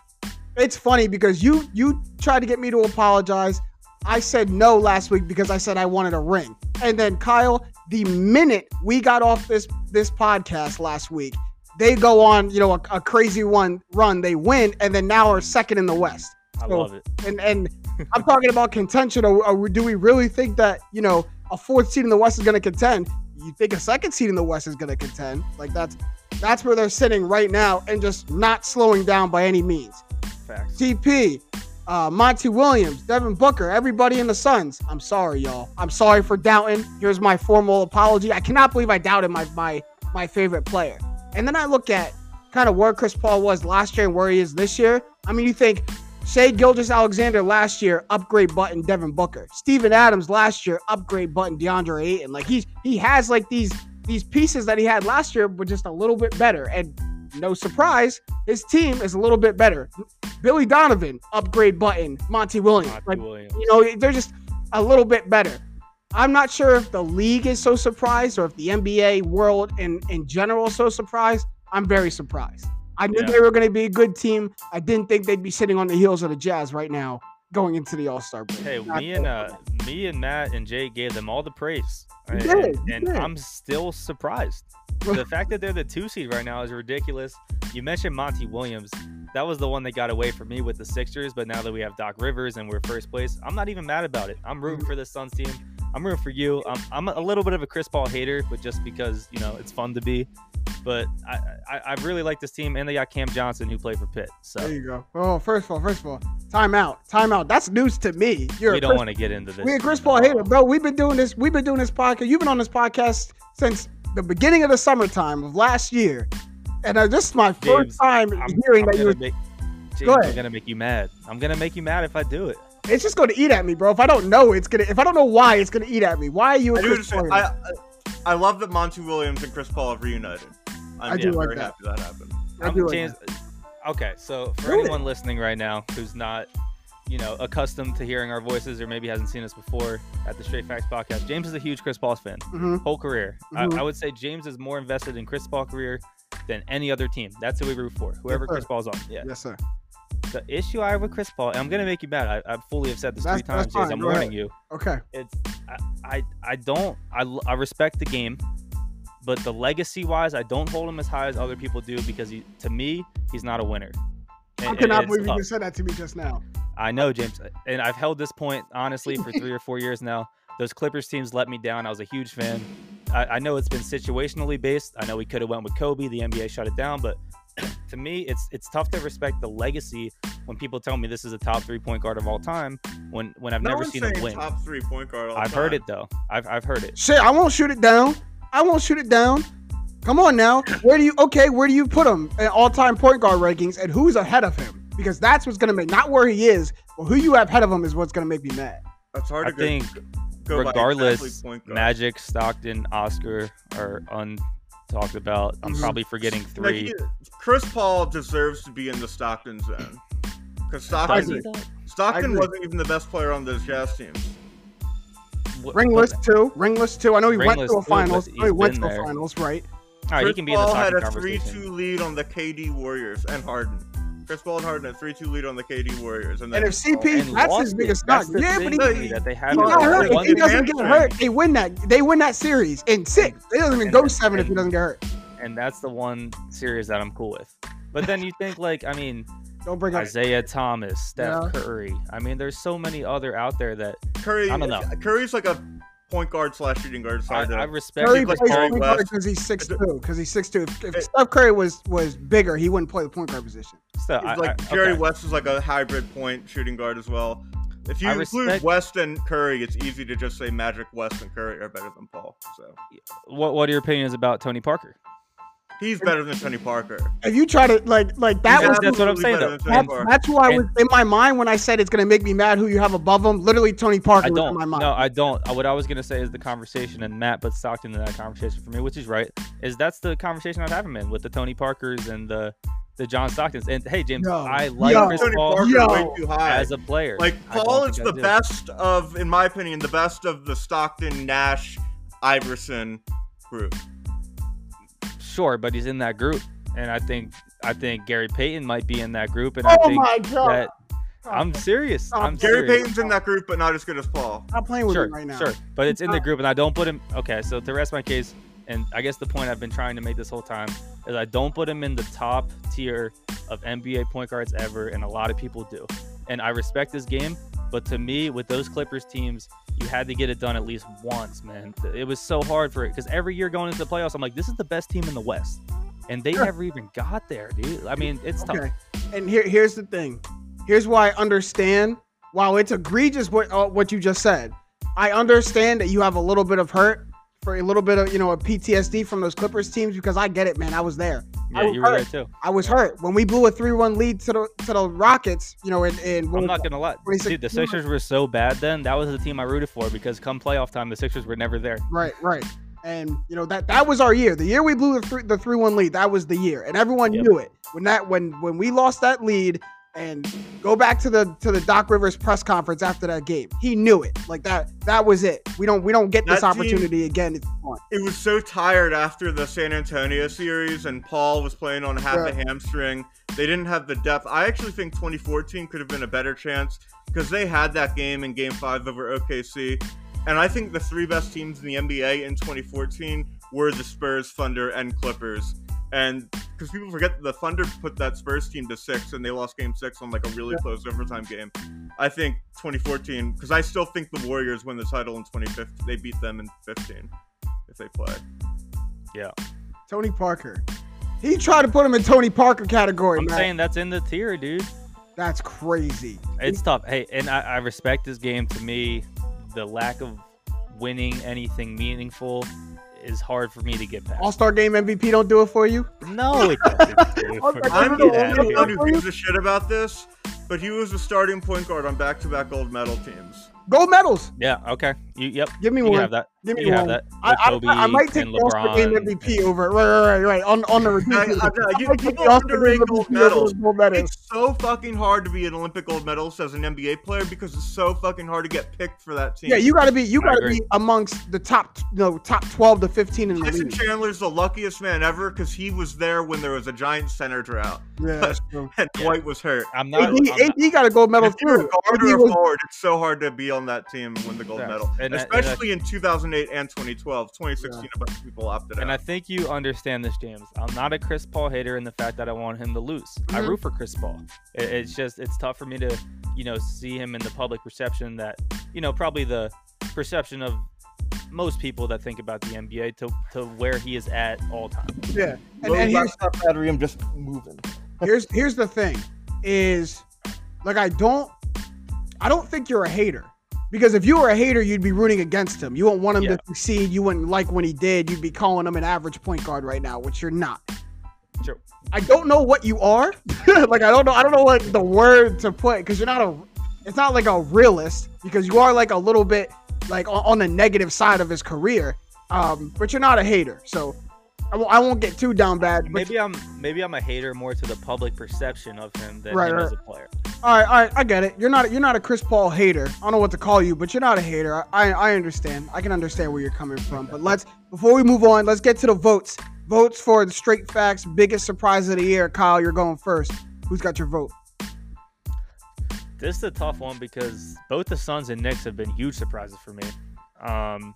it's funny because you you tried to get me to apologize. I said no last week because I said I wanted a ring. And then Kyle, the minute we got off this this podcast last week, they go on, you know, a, a crazy one run. They win, and then now are second in the West. I So- love it. And and I'm talking about contention. Or, or do we really think that you know a fourth seed in the West is going to contend? You think a second seed in the West is going to contend? Like that's that's where they're sitting right now, and just not slowing down by any means. Facts. TP, uh, Monty Williams, Devin Booker, everybody in the Suns. I'm sorry, y'all. I'm sorry for doubting. Here's my formal apology. I cannot believe I doubted my my my favorite player. And then I look at kind of where Chris Paul was last year and where he is this year. I mean, you think Shai Gilgeous-Alexander last year, upgrade button Devin Booker. Steven Adams last year, upgrade button DeAndre Ayton. Like he's he has like these these pieces that he had last year, but just a little bit better. And no surprise, his team is a little bit better. Billy Donovan, upgrade button, Monty Williams. Monty Like, Williams. you know, they're just a little bit better. I'm not sure if the league is so surprised or if the NBA world in, in general is so surprised. I'm very surprised. I knew Yeah. they were going to be a good team. I didn't think they'd be sitting on the heels of the Jazz right now going into the All Star break. Hey, Not me and uh, me and Matt and Jay gave them all the praise, You and, did, and, and did. I'm still surprised. the fact that they're the two seed right now is ridiculous. You mentioned Monty Williams. That was the one that got away from me with the Sixers, but now that we have Doc Rivers and we're first place, I'm not even mad about it. I'm rooting for the Suns team. I'm rooting for you. I'm, I'm a little bit of a Chris Paul hater, but just because you know it's fun to be. But I, I, I really like this team, and they got Cam Johnson who played for Pitt. So there you go. Oh, first of all, first of all, timeout, timeout. That's news to me. You're we don't Chris want to get into this. We a Chris Paul hater, bro. We've been doing this. We've been doing this podcast. You've been on this podcast since the beginning of the summertime of last year, and uh, this is my first time I'm, hearing I'm that you. Were, make, James, Go I'm gonna make you mad. I'm gonna make you mad if I do it. It's just going to eat at me, bro. If I don't know, it's gonna. If I don't know why, it's going to eat at me. Why are you a I, do Chris Paul? I. I, I love that Monty Williams and Chris Paul have reunited. I'm I do like very that. happy that happened. I I'm do like James- Okay, so for Do it. anyone listening right now who's not, you know, accustomed to hearing our voices or maybe hasn't seen us before at the Straight Facts podcast, James is a huge Chris Paul fan, hmm whole career. Mhm. I, I would say James is more invested in Chris Paul career than any other team. That's who we root for. Whoever sir. Chris Paul's on. Yeah. Yes, sir. The issue I have with Chris Paul, and I'm gonna make you mad. I, I fully have said this That's- three times, fine. I'm warning ahead. you. Okay. it's I, I I don't I, I respect the game, but the legacy wise, I don't hold him as high as other people do because he to me he's not a winner. I cannot believe you said that to me just now. I know James, and I've held this point honestly for three or four years now. Those Clippers teams let me down. I was a huge fan. I, I know it's been situationally based. I know we could have went with Kobe. The NBA shut it down, but to me, it's it's tough to respect the legacy when people tell me this is a top three point guard of all time. When when I've no never seen him win. top three point guard. All I've time. heard it though. I've I've heard it. Shit, I won't shoot it down. I won't shoot it down. Come on now. Where do you okay? Where do you put him in all-time point guard rankings, and who's ahead of him? Because that's what's gonna make not where he is, but who you have ahead of him is what's gonna make me mad. That's hard I to go, think go by regardless, exactly point guard. Magic, Stockton, Oscar are talked about. I'm Mhm. probably forgetting three. he- Chris Paul deserves to be in the Stockton zone because Stockton. Stockton wasn't even the best player on those Jazz teams. What- Ringless but- too. Ringless too. I know he went to a too, but finals. I know he went to a there. finals, right? All right, he can be in the Paul had a three-two lead on the KD Warriors and Harden. Chris Paul and Harden had three-two lead on the KD Warriors, and then And if CP, oh, And that's his it. biggest That's knock. Yeah, but he, No, to me, that they he haven't got hurt. If he doesn't get hurt, they win that. They win that series in six. They doesn't even And- go seven if he doesn't get hurt. and that's the one series that I'm cool with. But then you think like, I mean, Don't bring up. Isaiah Thomas, Steph Yeah. Curry. I mean, there's so many other out there that Curry, I don't know. Curry's like a point guard slash shooting guard. I, Sorry, I to- respect. Curry plays Jerry point guard West. because he's six two. Because he's six two. If, if It- Steph Curry was was bigger, he wouldn't play the point guard position. So, I, like I- Jerry okay. West is like a hybrid point shooting guard as well. If you I include respect- West and Curry, it's easy to just say Magic West and Curry are better than Paul. So What What are your opinions about Tony Parker? He's better than Tony Parker. If you try to like like that He's was that's what I'm saying, though. That's, that's who I And- was in my mind when I said it's gonna make me mad who you have above him. Literally, Tony Parker I was in don't. my mind. No, I don't. Uh, What I was gonna say is the conversation, and Matt put Stockton in that conversation for me, which is right. Is that's the conversation I'd have him in with the Tony Parkers and the the John Stocktons. And hey, James, Yo. I like Yo. Chris Tony Paul Yo. way too high. as a player. Like Paul is the do. best of, in my opinion, the best of the Stockton, Nash, Iverson group. Sure, but he's in that group, and I think I think Gary Payton might be in that group, and I oh think my god! that oh I'm serious. Stop. I'm Gary serious. Payton's in that group, but not as good as Paul. I'm playing with sure, him right now. Sure, but it's in the group, and I don't put him. Okay, so to rest my case, and I guess the point I've been trying to make this whole time is I don't put him in the top tier of NBA point guards ever, and a lot of people do. And I respect this game, but to me, with those Clippers teams, you had to get it done at least once, man. It was so hard for it because every year going into the playoffs, I'm like, this is the best team in the West, and they Sure. never even got there, dude. I mean, it's tough. Okay. And here, here's the thing. Here's why I understand. While it's egregious what uh, what you just said, I understand that you have a little bit of hurt for a little bit of you know a PTSD from those Clippers teams because I get it, man. I was there. I Yeah, was you were there hurt. too. I was hurt when we blew a three-one lead to the to the Rockets. You know, in, in I'm not gonna lie, dude. The Sixers were so bad then. That was the team I rooted for because come playoff time, the Sixers were never there. Right, right. And you know that that was our year. The year we blew the three the three one lead, that was the year, and everyone Yep. knew it. When that when when we lost that lead, and go back to the to the Doc Rivers press conference after that game, he knew it. Like that that was it. We don't we don't get this That team- opportunity again. It's fun. It was so tired after the San Antonio series, and Paul was playing on half a hamstring. They didn't have the depth. I actually think 2014 could have been a better chance because they had that game in Game Five over OKC, and I think the three best teams in the NBA in 2014 were the Spurs, Thunder, and Clippers. And because people forget the Thunder put that Spurs team to six, and they lost Game Six on like a really Yeah. close overtime game. I think 2014 because I still think the Warriors win the title in 2015. They beat them in 15 if they play. Yeah. Tony Parker. He tried to put him in Tony Parker category. I'm man. saying that's in the tier, dude. that's crazy. It's tough. Hey, and I, I respect this game. To me, the lack of winning anything meaningful is hard for me to get past. All Star Game MVP don't do it for you. no, it doesn't. dude. Okay, I'm the only one who gives a shit about this, but he was the starting point guard on back-to-back gold medal teams. Gold medals. Yeah. Okay. You. Yep. Give me You one. have that. Give me You can have one. that. I, I, I, I might take and the All Star Game LeBron. MVP over right, right, right, right on on the I- ridiculous. I- I you- might take people the All-Star underrate gold MVP medals. gold medals. It's so fucking hard to be an Olympic gold medalist as an NBA player because it's so fucking hard to get picked for that team. Yeah, you got to be you got to be amongst the top you know top twelve to fifteen in the Tyson league. Chandler's the luckiest man ever because he was there when there was a giant center drought Yeah, that's true. and Yeah. Dwight was hurt. I'm not. AD, I'm not- got a gold medal If too. guard or forward, it's so hard to be on that team and win the gold Yeah. medal. And that- and that- Especially in 2008 and 2012. 2016, a bunch of people opted out. And I think you understand this, James. I'm not a Chris Paul hater in the fact that I want him to lose. I Mhm. root for Chris Paul. It- it's just it's tough for me to, you know, see him in the public perception that, you know, probably the perception of most people that think about the NBA to, to where he is at all times. yeah. And, Low and here's laptop battery, I'm just moving. here's here's the thing is like I don't I don't think you're a hater. Because if you were a hater, you'd be rooting against him. You wouldn't want him Yeah. to succeed. You wouldn't like when he did. You'd be calling him an average point guard right now, which you're not. True. I don't know what you are. like I don't know. I don't know what the word to put because you're not a. It's not like a realist because you are like a little bit like on, on the negative side of his career. Um, but you're not a hater. So I won't, I won't get too down bad. But Maybe I'm maybe I'm a hater more to the public perception of him than Right, him right. as a player. all right, all right, I get it. You're not you're not a Chris Paul hater. I don't know what to call you, but you're not a hater. I I understand. I can understand where you're coming from. But let's before we move on, let's get to the votes. Votes for the straight facts biggest surprise of the year. Kyle, you're going first. Who's got your vote? This is a tough one because both the Suns and Knicks have been huge surprises for me. Um,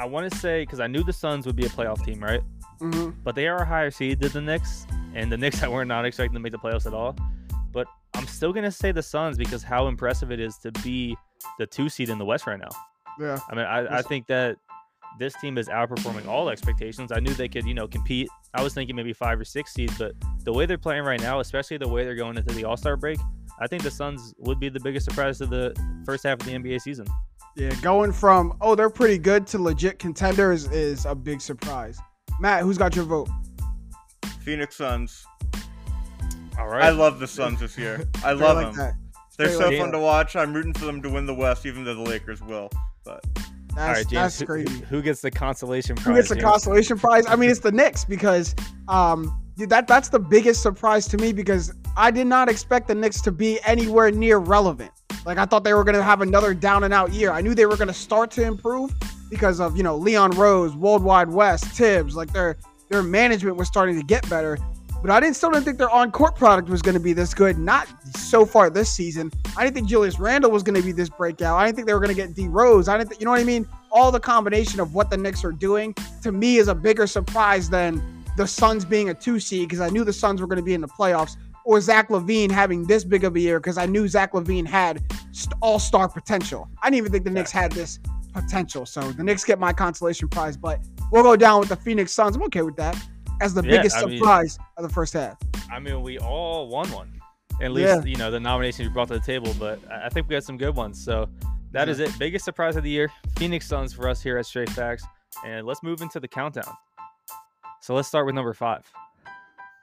I want to say because I knew the Suns would be a playoff team, right? hmm But they are a higher seed than the Knicks, and the Knicks I were not expecting to make the playoffs at all. But I'm still gonna say the Suns because how impressive it is to be the two seed in the West right now. Yeah. I mean, I, I think that this team is outperforming all expectations. I knew they could, you know, compete. I was thinking maybe five or six seed, but the way they're playing right now, especially the way they're going into the All Star break, I think the Suns would be the biggest surprise of the first half of the NBA season. Yeah, going from oh they're pretty good to legit contenders is a big surprise. Matt, who's got your vote? Phoenix Suns. All right. I love the Suns this year. I love like them. that. They're Straight so like fun that. to watch. I'm rooting for them to win the West, even though the Lakers will. But That's, All right, James. that's who- crazy. Who, gets the consolation prize? Who gets the James? consolation prize? I mean, it's the Knicks because um, dude, that that's the biggest surprise to me because I did not expect the Knicks to be anywhere near relevant. Like I thought they were going to have another down and out year. I knew they were going to start to improve because of you know Leon Rose, Worldwide Wes, Thibs. Like their their management was starting to get better. But I didn't still didn't think their on court product was going to be this good. Not so far this season. I didn't think Julius Randle was going to be this breakout. I didn't think they were going to get D Rose. I didn't. Think, you know what I mean? All the combination of what the Knicks are doing to me is a bigger surprise than the Suns being a two seed because I knew the Suns were going to be in the playoffs, or Zach LaVine having this big of a year because I knew Zach LaVine had all star potential. I didn't even think the Knicks had this potential. So the Knicks get my consolation prize, but we'll go down with the Phoenix Suns. I'm okay with that as the Yeah, biggest I mean- surprise of the first half. I mean, we all won one. At least, Yeah. you know, the nominations you brought to the table, but I I think we had some good ones. So that is it. Biggest surprise of the year Phoenix Suns for us here at Straight Facts. And let's move into the countdown. So let's start with number five.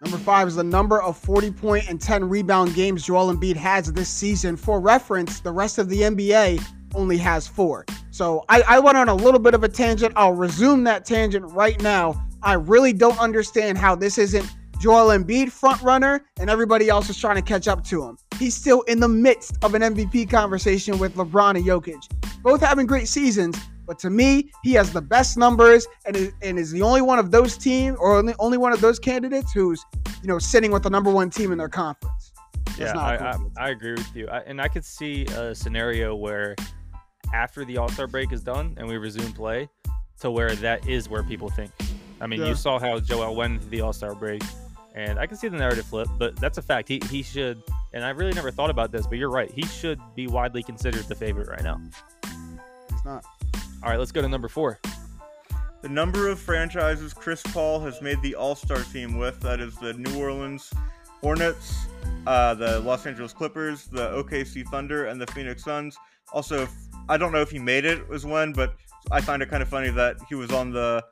Number five is the number of 40 point and 10 rebound games Joel Embiid has this season. For reference, the rest of the NBA only has four. So I, I went on a little bit of a tangent. I'll resume that tangent right now. I really don't understand how this isn't Joel Embiid front runner and everybody else is trying to catch up to him. He's still in the midst of an MVP conversation with LeBron and Jokic. Both having great seasons, but to me, he has the best numbers and is, and is the only one of those teams or only, only one of those candidates who's you know sitting with the number one team in their conference. That's Yeah, I, I. I agree with you. I, and I could see a scenario where after the All Star break is done and we resume play, to where that is where people think. I mean, Yeah. you saw how Joel went into the All Star break, and I can see the narrative flip, but that's a fact. He, he should, and I really never thought about this, but you're right. He should be widely considered the favorite right now. It's not. All right, let's go to number four. the number of franchises Chris Paul has made the All Star team with that is the New Orleans Hornets, uh, the Los Angeles Clippers, the OKC Thunder, and the Phoenix Suns. Also, I don't know if he made it was when, but I find it kind of funny that he was on the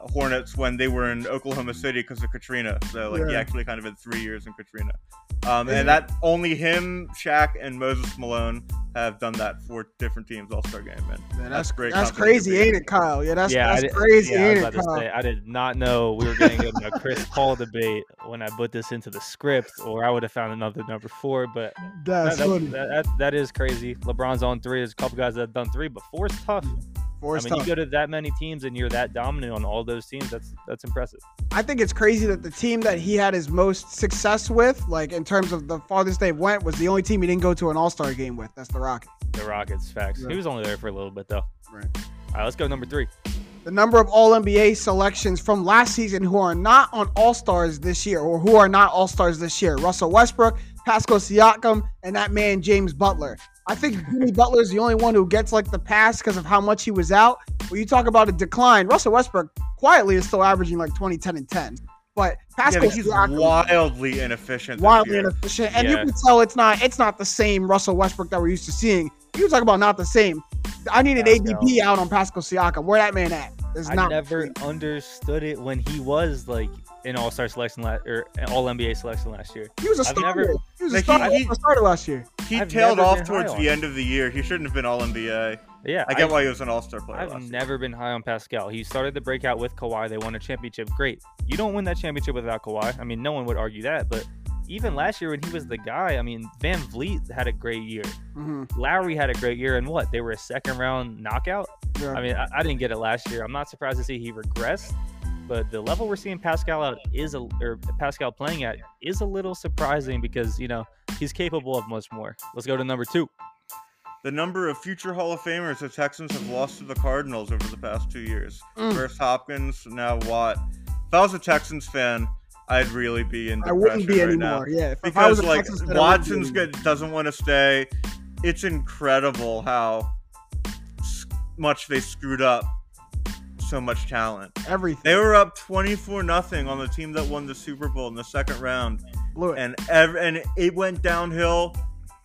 Hornets when they were in Oklahoma City because of Katrina. So like he actually kind of had three years in Katrina. Um, Yeah. and that only him, Shaq, and Moses Malone have done that for different teams All Star game. And Yeah, that's great That's crazy, ain't it, Kyle? Yeah, that's yeah, that's did- crazy, yeah, I ain't it, Kyle? say, I did not know we were getting into a Chris Paul debate when I put this into the script, or I would have found another number four. But That's that, funny. that, that, that is crazy. LeBron's on three. There's a couple guys that have done three, but four is tough. Force I mean, you go to that many teams and you're that dominant on all those teams. That's that's impressive. I think it's crazy that the team that he had his most success with, like in terms of the farthest they went, was the only team he didn't go to an All Star game with. That's the Rockets. The Rockets, facts. Yeah. He was only there for a little bit though. Right. All right, let's go number three. the number of All NBA selections from last season who are not on All Stars this year or who are not All Stars this year. Russell Westbrook, Pascal Siakam, and that man James Butler. I think Jimmy Butler is the only one who gets like the pass because of how much he was out. When you talk about a decline, Russell Westbrook quietly is still averaging like 20, 10, and 10. But Yeah, Pascal but he's Siakam wildly inefficient. wildly inefficient, and you can tell it's not it's not the same Russell Westbrook that we're used to seeing. You talk about not the same. I needed Pascal. ADP out on Pascal Siakam. Where that man at? It's I not never understood it when he was like an All Star selection la- or All NBA selection last year. He was a I've starter. never- he was a Like, starter, he- he a starter last year. he I've tailed off towards the on end of the year. He shouldn't have been All NBA. Yeah, I get I- why he was an All Star player. I've last year. never been high on Pascal. He started the breakout with Kawhi. They won a championship. Great. You don't win that championship without Kawhi. I mean, no one would argue that. But even last year when he was the guy, I mean, Van Vliet had a great year. hmm Lowry had a great year. And what? They were a second round knockout. Yeah. I mean, I, I didn't get it last year. I'm not surprised to see he regressed. But the level we're seeing Pascal out is a or Pascal playing at is a little surprising because you know he's capable of much more. Let's go to number two. The number of future Hall of Famers the Texans have lost to the Cardinals over the past two years. Mm. First Hopkins, now Watt. If I was a Texans fan, I'd really be in I wouldn't be right anymore. now. Yeah, if, if I was Because a like Texans fan, I be Watson's good, doesn't want to stay. It's incredible how much they screwed up so much talent. Everything. They were up 24 nothing on the team that won the Super Bowl in the second round blew it. and ev- and it went downhill.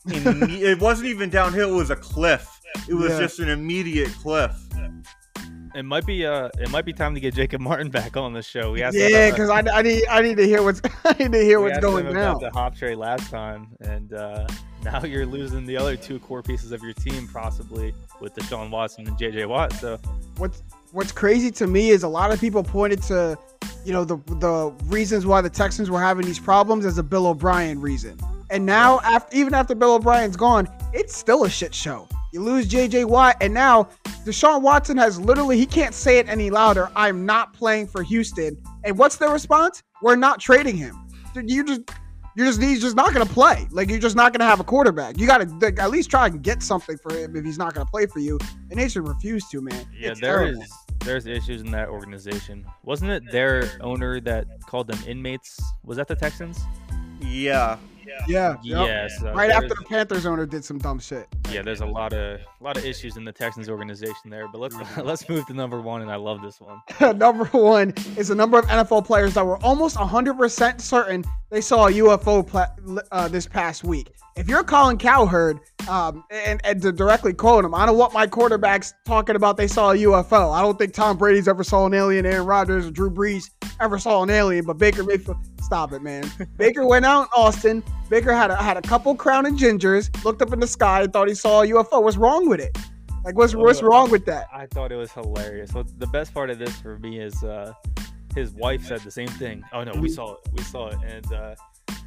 imme- it wasn't even downhill; it was a cliff. It was Yeah. just an immediate cliff. It might be uh it might be time to get Jacob Martin back on the show. We asked yeah, because I, I need I need to hear what's I need to hear we what's asked going him down. about the hop trade last time, and uh, now you're losing the other two core pieces of your team, possibly with Deshaun Watson and JJ Watt. So what's what's crazy to me is a lot of people pointed to you know the the reasons why the Texans were having these problems as a Bill O'Brien reason. And now after even after Bill O'Brien's gone, it's still a shit show. You lose JJ Watt and now Deshaun Watson has literally he can't say it any louder. I'm not playing for Houston. And what's their response? We're not trading him. You just you're just he's just not gonna play. Like you're just not gonna have a quarterback. You gotta like, at least try and get something for him if he's not gonna play for you. And they should refuse to, man. yeah, It's there is. There's issues in that organization. Wasn't it their owner that called them inmates? Was that the Texans? Yeah, Yeah. yep. Yeah. So Right after the Panthers owner did some dumb shit. yeah, there's a lot of a lot of issues in the Texans organization there. But let's let's move to number one, and I love this one. number one is the number of NFL players that were almost 100% certain they saw a UFO pla- uh, this past week. If you're Colin Cowherd, um, and, and to directly quote him, I don't want my quarterbacks talking about they saw a UFO. I don't think Tom Brady's ever saw an alien. Aaron Rodgers or Drew Brees ever saw an alien, but Baker Mayfield, stop it, man. Baker went out in Austin. Baker had a, had a couple crown and gingers, looked up in the sky, and thought he saw a UFO. What's wrong with it? Like, what's what's Oh, wrong with that? I thought it was hilarious. The best part of this for me is uh, his wife said the same thing. Oh no, we saw it. We saw it, and uh,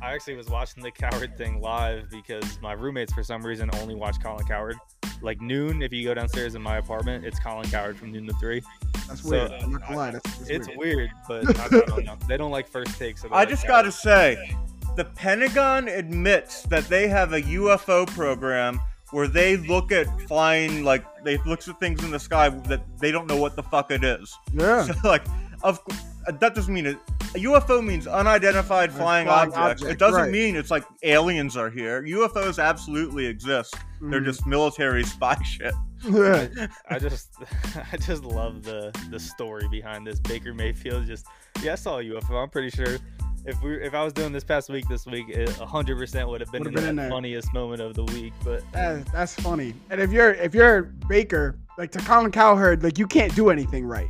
I actually was watching the Cowherd thing live because my roommates, for some reason, only watch Colin Cowherd. Like noon, if you go downstairs in my apartment, it's Colin Cowherd from noon to three. That's So, weird. Uh, I'm not gonna lie. That's, that's It's weird. weird, but I, I don't know. They don't like first takes. so I like just Cowherd. gotta say, the Pentagon admits that they have a UFO program where they look at flying, like they look at things in the sky that they don't know what the fuck it is. Yeah. So, like, of cou- that doesn't mean it. A UFO means unidentified flying, flying objects. object, it doesn't right. mean it's like aliens are here. UFOs absolutely exist. They're Mhm. just military spy shit. Yeah. I just I just love the the story behind this. Baker Mayfield just yeah, I saw a UFO. I'm pretty sure if we if I was doing this past week this week, it 100 percent would have been, Would've been in that funniest moment of the week. But That- that's funny. And if you're if you're Baker, like to Colin Cowherd, like you can't do anything right.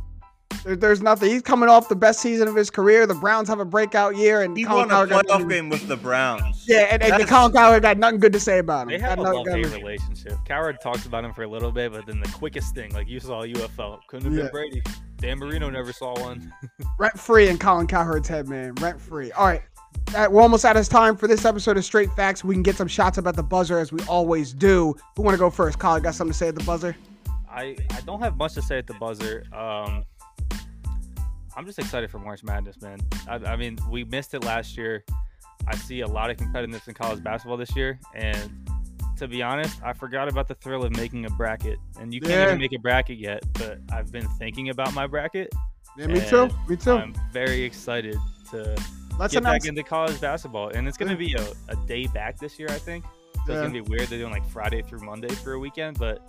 There, there's nothing. He's coming off the best season of his career. The Browns have a breakout year, and He Colin won a Cowherd got playoff nothing- game with the Browns. Yeah, and, and That's- Colin Cowherd got nothing good to say about him. they have a Got no- love got hate relationship. Cowherd talks about him for a little bit, but then the quickest thing, like you saw a UFO, couldn't have Yeah. been Brady. Dan Marino never saw one. rent free in Colin Cowherd's head, man. Rent free. All right. We're almost out of time for this episode of Straight Facts. We can get some shots up at the buzzer as we always do. Who want to go first? Colin, got something to say at the buzzer? I I don't have much to say at the buzzer. Um, I'm just excited for March Madness, man. I, I mean, we missed it last year. I see a lot of competitiveness in college basketball this year, and to be honest, I forgot about the thrill of making a bracket. And you can't Yeah. even make a bracket yet, but I've been thinking about my bracket. Yeah, me too. Me too. I'm very excited to Let's get announce. back into college basketball, and it's going to be a, a day back this year, I think. So Yeah. it's gonna be weird. They're doing like Friday through Monday for a weekend, but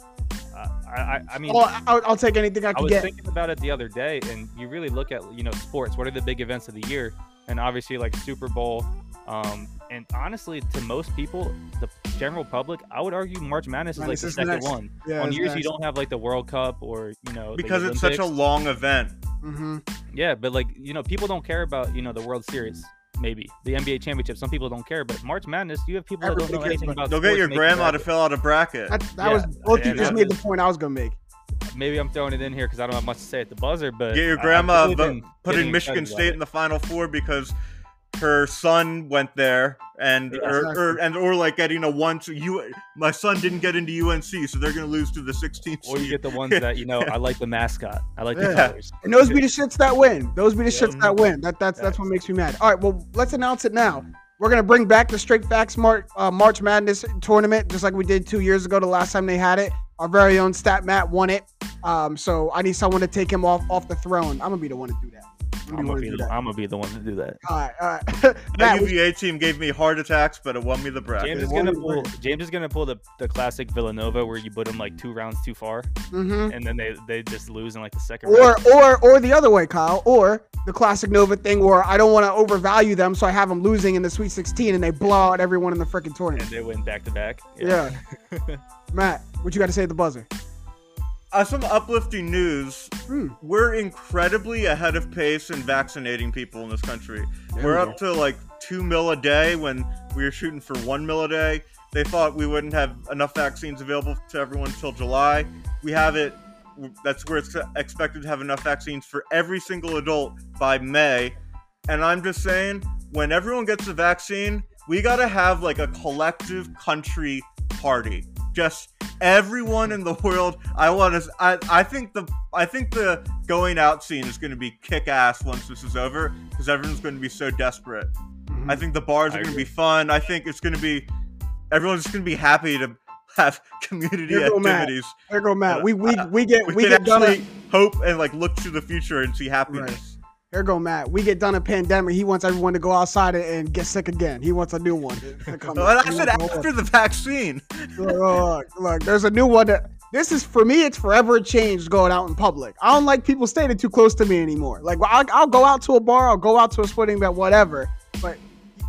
uh, I, I, I mean, Oh, I'll, I'll take anything I can get. I can was get. thinking about it the other day, and you really look at you know sports. What are the big events of the year? And obviously, like Super Bowl. Um, and honestly, to most people, the general public, I would argue March Madness is like the second next. one. Yeah, On years next. you don't have like the World Cup or you know the because it's such a long event. hmm yeah, but like you know people don't care about you know the World Series. Maybe the NBA championship. Some people don't care, but March Madness, you have people that don't Everybody know cares anything about about. You'll get your making grandma to fill out a bracket. That, that Yeah, was both you just made the point I was gonna make. Maybe I'm throwing it in here because I don't have much to say at the buzzer, but Get your grandma I've really vo- been put in Michigan State in the Final Four because her son went there, and Yeah, or, exactly. or and or like getting a one to you. My son didn't get into UNC, so they're gonna lose to the 16th Or you get the ones that you know. I like the mascot. I like the Yeah. colors. And those be the shits that win. Those be the Yeah. shits that win. That that's that's what makes me mad. All right, well, let's announce it now. We're gonna bring back the Straight Facts March, uh, March Madness tournament, just like we did two years ago. The last time they had it, our very own Stat Matt won it. Um, so I need someone to take him off off the throne. I'm gonna be the one to do that. I'm I'm gonna gonna be be the the, one to do that. I'm gonna be the one to do that. All right, all right. That Matt, we- UVA team gave me heart attacks, but it won me the bracket. James is gonna pull. James is gonna pull the, the classic Villanova where you put them like two rounds too far, mhm. and then they they just lose in like the second Or round. or or the other way, Kyle. Or the classic Nova thing where I don't want to overvalue them, so I have them losing in the Sweet 16 and they blow out everyone in the freaking tournament. And they win back to back. Yeah. Matt, what you got to say at the buzzer? Uh, some uplifting news. Hmm. We're incredibly ahead of pace in vaccinating people in this country. There We're we up to like two mil a day when we were shooting for one mil a day. They thought we wouldn't have enough vaccines available to everyone until July. We have it. That's where it's expected to have enough vaccines for every single adult by May. And I'm just saying, when everyone gets the vaccine, we got to have like a collective country party. Just everyone in the world. I want to. I, I think the I think the going out scene is going to be kick ass once this is over because everyone's going to be so desperate. Mhm. I think the bars are going to be fun. I think it's going to be everyone's just going to be happy to have community Here go Matt. activities. There go Matt. We we we get We, we, can get done. Actually hope and like look to the future and see happiness. Here go Matt. We get done a pandemic. He wants everyone to go outside and- get sick again. He wants a new one. to come Well. I said wants a whole after the vaccine. look, look, look, there's a new one that this is for me. It's forever changed going out in public. I don't like people standing too close to me anymore. Like I'll, I'll go out to a bar, I'll go out to a sporting event, whatever. But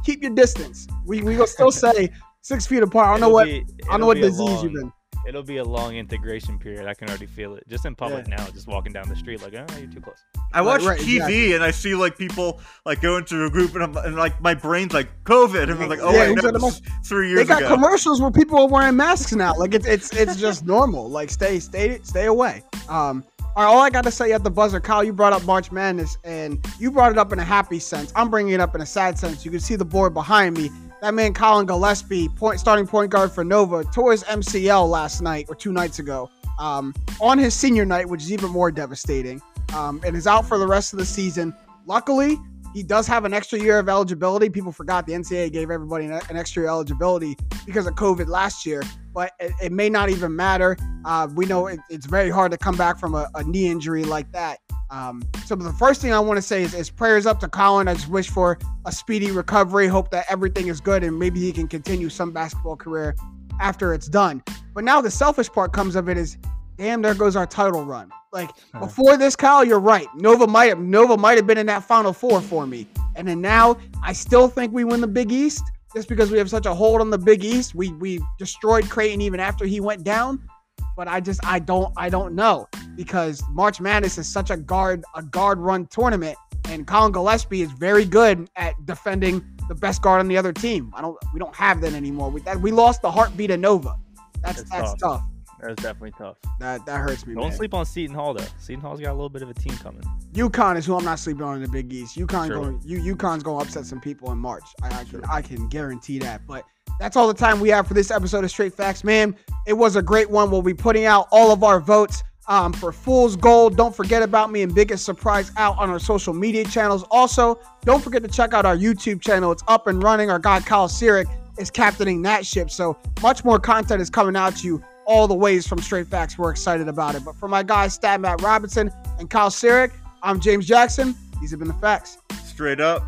keep your distance. We we will still say six feet apart. I don't know It'll what be- I don't know what disease long- you've been. It'll be a long integration period. I can already feel it. Just in public now, just walking down the street, like, oh, you're too close. I watch right, TV exactly. and I see like people like go into a group and, I'm, and like my brain's like COVID and I'm like, oh Yeah, wait, who's no, at the this is They got ago. commercials where people are wearing masks now. Like it's it's it's just normal. Like stay stay stay away. Um. All, right, all I got to say at the buzzer, Kyle, you brought up March Madness, and you brought it up in a happy sense. I'm bringing it up in a sad sense. You can see the board behind me. That man, Collin Gillespie, point starting point guard for Nova, tore his MCL last night or two nights ago. Um, on his senior night, which is even more devastating, um, and is out for the rest of the season. Luckily, he does have an extra year of eligibility. People forgot the NCAA gave everybody an, extra eligibility because of COVID last year, but it, it may not even matter. Uh, we know it, it's very hard to come back from a, a knee injury like that. Um, so the first thing I want to say is, is prayers up to Collin. I just wish for a speedy recovery. Hope that everything is good and maybe he can continue some basketball career after it's done. But now the selfish part comes of it is, damn, there goes our title run. Like before this, Kyle, you're right. Nova might have Nova might have been in that Final Four for me, and then now I still think we win the Big East just because we have such a hold on the Big East. We we destroyed Creighton even after he went down, but I just I don't I don't know because March Madness is such a guard a guard run tournament, and Collin Gillespie is very good at defending the best guard on the other team. I don't we don't have that anymore. We that we lost the heartbeat of Nova. That's It's that's tough. tough. That was definitely tough. That that hurts me. Don't man. sleep on Seton Hall though. Seton Hall's got a little bit of a team coming. UConn is who I'm not sleeping on in the Big East. UConn Sure. going, you UConn's going to upset some people in March. I, I can I can guarantee that. But that's all the time we have for this episode of Straight Facts, man. It was a great one. We'll be putting out all of our votes um, for Fool's Gold. Don't forget about me and biggest surprise out on our social media channels. Also, don't forget to check out our YouTube channel. It's up and running. Our guy Kyle Sirik is captaining that ship. So much more content is coming out to you all the ways from Straight Facts. We're excited about it. But for my guys, Stat Matt Robinson and Kyle Sirik, I'm James Jackson. These have been the facts. Straight up.